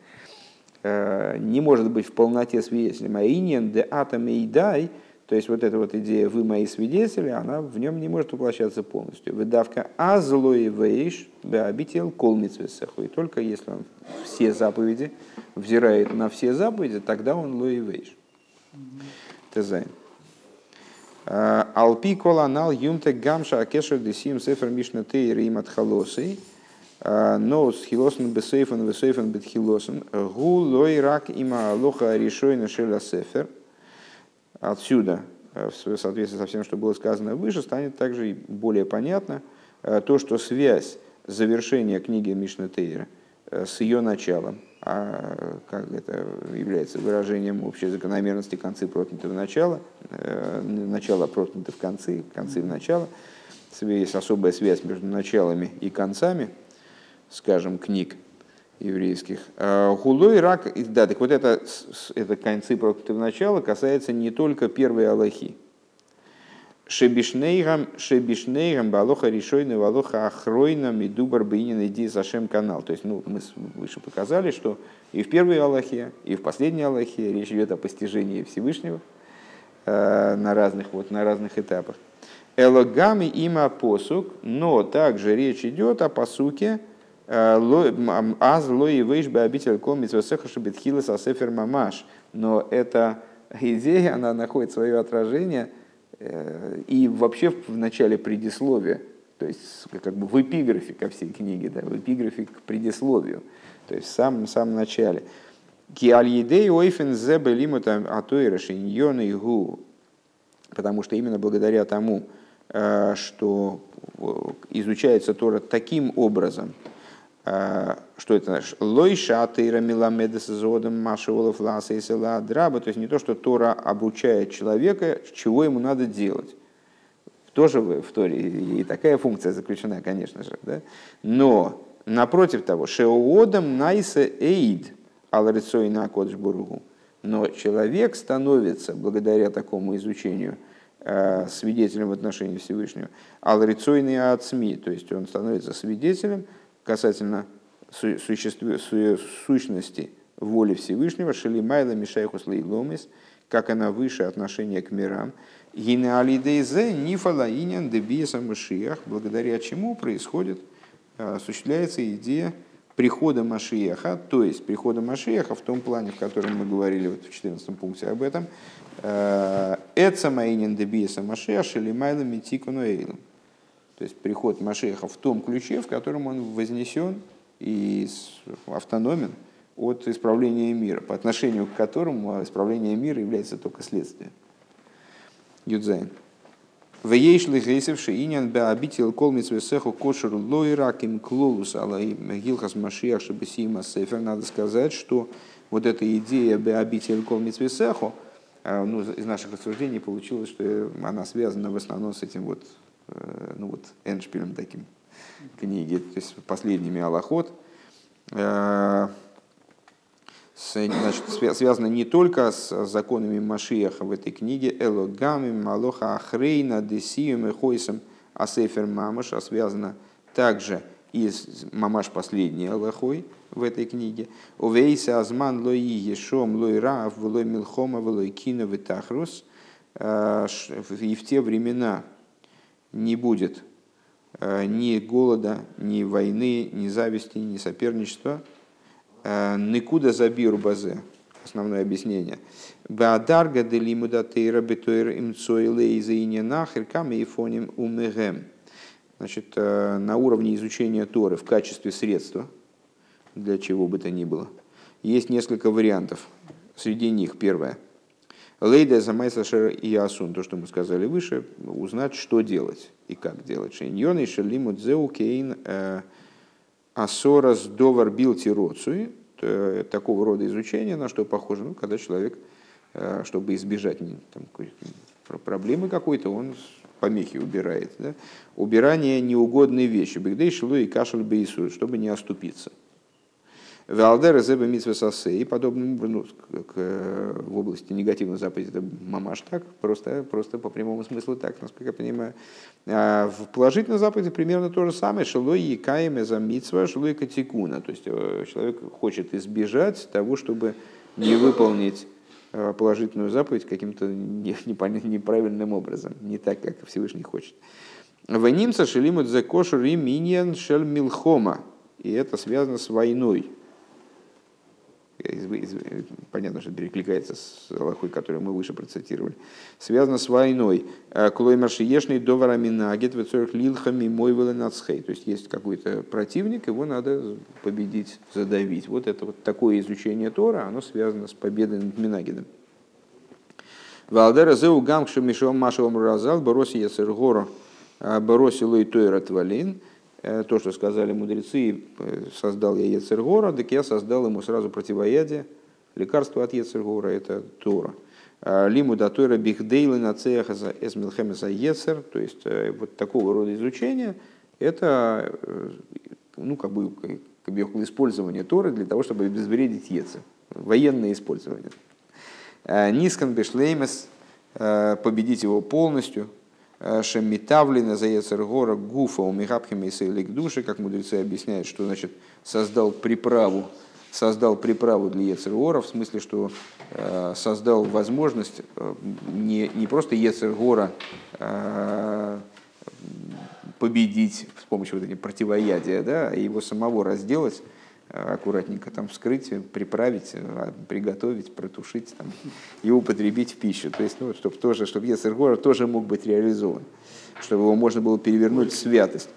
э, не может быть в полноте свидетелем. А иньен де атом и дай, то есть вот эта вот идея «вы мои свидетели», она в нем не может воплощаться полностью. Выдавка «азлой вейш беабител колмитсвесеху». И только если он все заповеди взирает на все заповеди, тогда он лои вейш. Тезайн. А, Алпи коланал юмте гамша акешер десим сефер мишна тейр им от халосы. А, но с хилосом бесейфен бесейфен бет хилосом. Гу лой рак има лоха решойна шеля сефер. Отсюда, э, в соответствии со всем, что было сказано выше, станет также более понятно э, то, что связь завершения книги Мишна Тейра э, с ее началом, а как это является выражением общей закономерности концы проткнуты в начало, э, начало проткнуты в концы, концы в начало. Есть особая связь между началами и концами, скажем, книг еврейских. А хулой рак, да, так вот это, это концы проткнуты в начало касается не только первой Аллахи, Шебишнейгам, Шебишнейгам, Балоха Решойна, Балоха Ахройна, Медубар Бейнин, иди Сашем канал. То есть, ну, мы выше показали, что и в первой Аллахе, и в последней Аллахе речь идет о постижении Всевышнего э, на, разных, вот, на разных этапах. Элогами има посук, но также речь идет о посуке э, аз лои вейш бы обитель комис весеха шабитхилас асефер мамаш. Но эта идея, она находит свое отражение – и вообще в начале предисловия, то есть как бы в эпиграфе ко всей книге, да, в эпиграфе к предисловию, то есть в самом, самом начале. Киальидей ойфен зебе лимута гу, потому что именно благодаря тому, э, что изучается Тора таким образом, что это значит? Лойша тейра миламедес зодом машеволов ласа и села драба. То есть не то, что Тора обучает человека, чего ему надо делать. Тоже в Торе и такая функция заключена, конечно же. Да? Но напротив того, шеоодам найса эйд алрицой на бургу. Но человек становится, благодаря такому изучению, а, свидетелем в отношении Всевышнего. Алрицойный ацми, то есть он становится свидетелем касательно сущности воли Всевышнего, Шелимайла Мишайхус Лейломис, как она выше отношения к мирам, Гинеалидейзе Нифалаинен Дебиеса Машиях, благодаря чему происходит, а, осуществляется идея прихода Машиеха, то есть прихода Машиеха в том плане, в котором мы говорили вот в 14 пункте об этом, а, Эца Маинен Дебиеса Машиях Шелимайла Митикуну то есть приход Машеха в том ключе, в котором он вознесен и автономен от исправления мира, по отношению к которому исправление мира является только следствием. Юдзайн. Вейшли гейсевши иньян беабитил колмис весеху кошер лойраким клолус алаим гилхас машиях шабесима сефер. Надо сказать, что вот эта идея беабитил колмис весеху, а, ну, из наших рассуждений получилось, что она связана в основном с этим вот Э, ну вот, эншпилем таким книги, то есть последними Аллахот, э, значит, связано не только с законами Машиаха в этой книге, Элогами, Малоха, Ахрейна, Десием и Хойсом, Асефер Мамаш, а связано также из мамаш последней Аллахой в этой книге. Увейса азман лои ешом лой рав лой милхома лой кино витахрус. И в те времена не будет ни голода, ни войны, ни зависти, ни соперничества. Никуда забиру базе. Основное объяснение. Баадарга делимуда тейра бетойр имцойлей заине нахер и фоним умегем значит, э, на уровне изучения Торы в качестве средства, для чего бы то ни было, есть несколько вариантов. Среди них первое. Лейда замайса шер и асун, то, что мы сказали выше, узнать, что делать и как делать. Шиньон и шелимут зеу кейн э, асорас довар билти роцуи, такого рода изучение, на что похоже, ну, когда человек, э, чтобы избежать там, проблемы какой-то, он помехи убирает. Да? Убирание неугодной вещи. Бигдей шилу и кашель бейсу, чтобы не оступиться. Валдер зеба митсвесасе и подобным ну, к, в области негативной заповеди это мамаш так, просто, просто по прямому смыслу так, насколько я понимаю. А в положительной заповеди примерно то же самое. Шилой и каем за митсва, шилой катикуна. То есть э, человек хочет избежать того, чтобы не выполнить Э, положительную заповедь каким-то *laughs* неправильным образом, не так, как Всевышний хочет. Венимца шелимут за кошер и миньян шель милхома. И это связано с войной. Понятно, что перекликается с Аллахой, которую мы выше процитировали. Связано с войной. Э, Клоймарши ешный довара минагет лилхами мой. То есть есть какой-то противник, его надо победить, задавить. Вот это вот такое изучение Тора, оно связано с победой над Минагидом. Валдера зеу гамкшу мишом машевом разал бороси яцергора э, бороси лой тойра то, что сказали мудрецы, э, создал я Ецергора, так я создал ему сразу противоядие, лекарство от Ецергора, это Тора. А, Лиму да Тора бихдейлы на цеха эсмилхемеса Ецер, то есть э, вот такого рода изучение, это ну, как бы, как бы использование Торы для того, чтобы обезвредить Ецер, военное использование. Нискан бешлеймес, победить его полностью, Шемитавлина за Ецергора Гуфа у Михапхимиса или души, как мудрецы объясняют, что значит создал приправу, создал приправу для Ецергора, в смысле, что э, создал возможность э, не, не просто Ецергора э, победить с помощью вот этих противоядия, да, его самого разделать, аккуратненько там вскрыть, приправить, а, приготовить, протушить там, и употребить в пищу. То есть, ну, чтобы тоже, чтобы Ецергора тоже мог быть реализован, чтобы его можно было перевернуть в святость.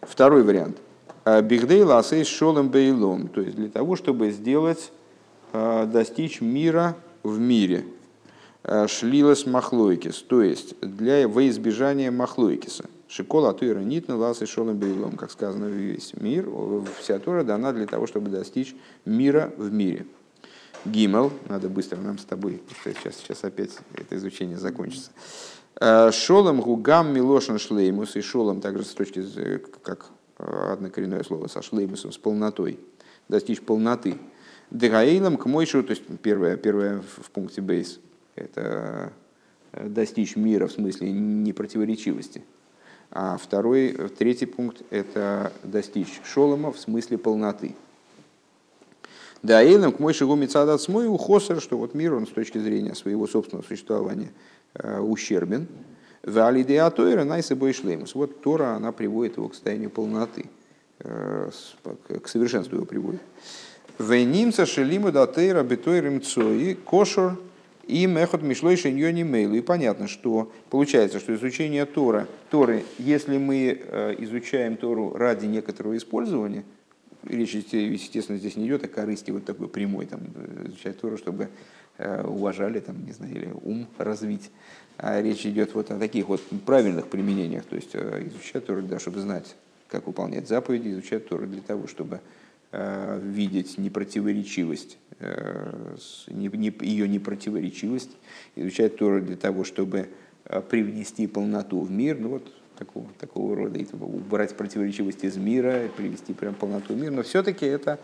Второй вариант. А, Бигдей ласей шолом бейлом. То есть для того, чтобы сделать, а, достичь мира в мире. Шлилас махлойкис. То есть для во избежания махлойкиса. Шикола Туира Нитна Ласы Шолом Бейлом, как сказано, весь мир, вся Тора дана для того, чтобы достичь мира в мире. Гимел, надо быстро нам с тобой, сейчас, сейчас опять это изучение закончится. Э, шолом гугам милошин шлеймус, и шолом также с точки, как однокоренное слово, со шлеймусом, с полнотой, достичь полноты. Дегаилом к мойшу, то есть первое, первое в пункте бейс, это э, достичь мира в смысле непротиворечивости – а второй, третий пункт – это достичь шолома в смысле полноты. Да, Эйлем к мой шигу мецадат смой у хосер, что вот мир, он с точки зрения своего собственного существования э, ущербен. В алидеа тойра найса шлеймус. Вот Тора, она приводит его к состоянию полноты, э, к совершенству его приводит. Венимца шелиму датейра бетойрим цои кошер и мехот мишлой шиньони мейлу. И понятно, что получается, что изучение Тора, Торы, если мы э, изучаем Тору ради некоторого использования, речь, естественно, здесь не идет о корысти вот такой прямой, там, изучать Тору, чтобы э, уважали, там, не знаю, или ум развить. А речь идет вот о таких вот правильных применениях, то есть э, изучать Тору, да, чтобы знать, как выполнять заповеди, изучать Тору для того, чтобы видеть непротиворечивость Э, ее непротиворечивость, изучать Тору для того, чтобы э, привнести полноту в мир, ну вот такого, такого рода, убрать противоречивость из мира, привести прям полноту в мир, но все-таки это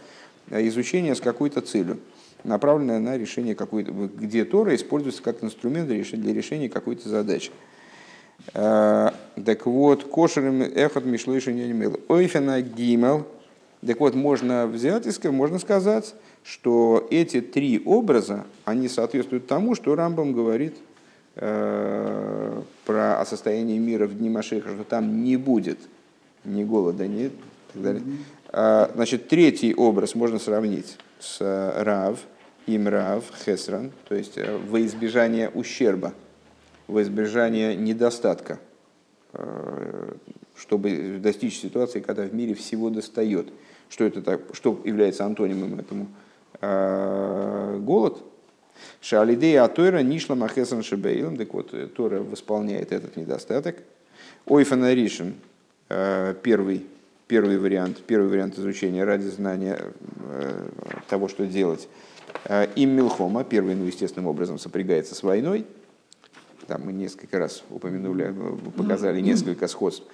изучение с какой-то целью, направленное на решение какой-то, где Тора используется как инструмент для решения какой-то задачи. Так вот, кошерем эхот мишлыши не. Ойфена гимел. Так вот, можно взять и можно сказать, что эти три образа, они соответствуют тому, что Рамбам говорит э, про о состоянии мира в дни Машеха, что там не будет ни голода, ни так далее. А, значит, третий образ можно сравнить с Рав, Имрав, Хесран, то есть э, во избежание ущерба, во избежание недостатка, э, чтобы достичь ситуации, когда в мире всего достает. Что это так, что является антонимом этому? Э, голод. Шалидея Атойра Нишла Махесан Шебейлом, так вот, Тора восполняет этот недостаток. Ойфана Ришин, первый первый вариант, первый вариант изучения ради знания э, того, что делать. Э, Им Милхома, первый, ну, естественным образом, сопрягается с войной. Там мы несколько раз упомянули, э, показали несколько сходств.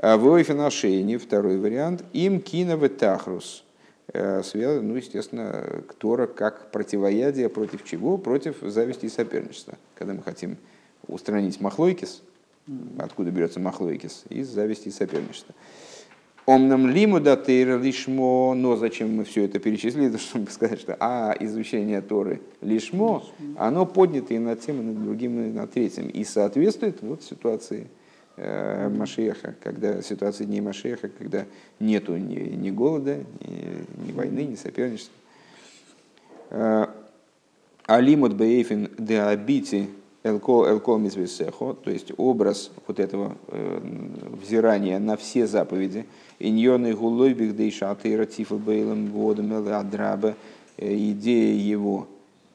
В Шейни, второй вариант. Им Кинове Тахрус. Связан, ну, естественно, Тора как противоядие против чего? Против зависти и соперничества. Когда мы хотим устранить махлойкис, откуда берется махлойкис? Из зависти и соперничества. Омнам лиму датейра лишмо, но зачем мы все это перечислили, чтобы сказать, что а, изучение Торы лишмо, оно поднято и над тем, и над другим, и над третьим. И соответствует вот ситуации э, Машеха, когда ситуации дней Машеха, когда нету ни, ни голода, ни, ни войны, ни соперничества. Э, Алимут бейфин де абити элкол мизвисехо, то есть образ вот этого э, взирания на все заповеди – Иньоны гулой бигдейша атеира тифа бейлом водом адраба. Э, идея его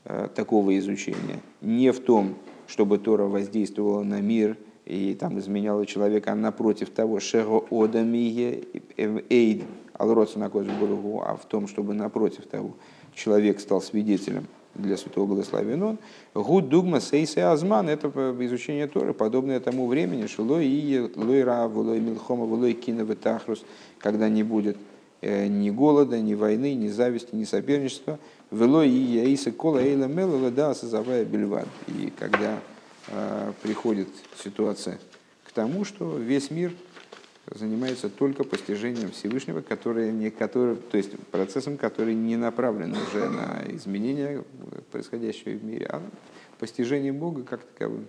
э, такого изучения не в том, чтобы Тора воздействовала на мир и там изменяла человека, а напротив того, шего одамие эйд алроца на а в том, чтобы напротив того человек стал свидетелем для святого благословения он. Гуд дугма сейсе азман – это изучение Торы, подобное тому времени, что и лой рав, лой милхома, лой киновый тахрус, когда не будет э, ни голода, ни войны, ни зависти, ни соперничества. Велой и яиса кола эйла мела да сазавая бельвад. И когда э, приходит ситуация к тому, что весь мир занимается только постижением Всевышнего, который не, который, то есть процессом, который не направлен уже на изменения происходящего в мире, а постижение Бога как таковым.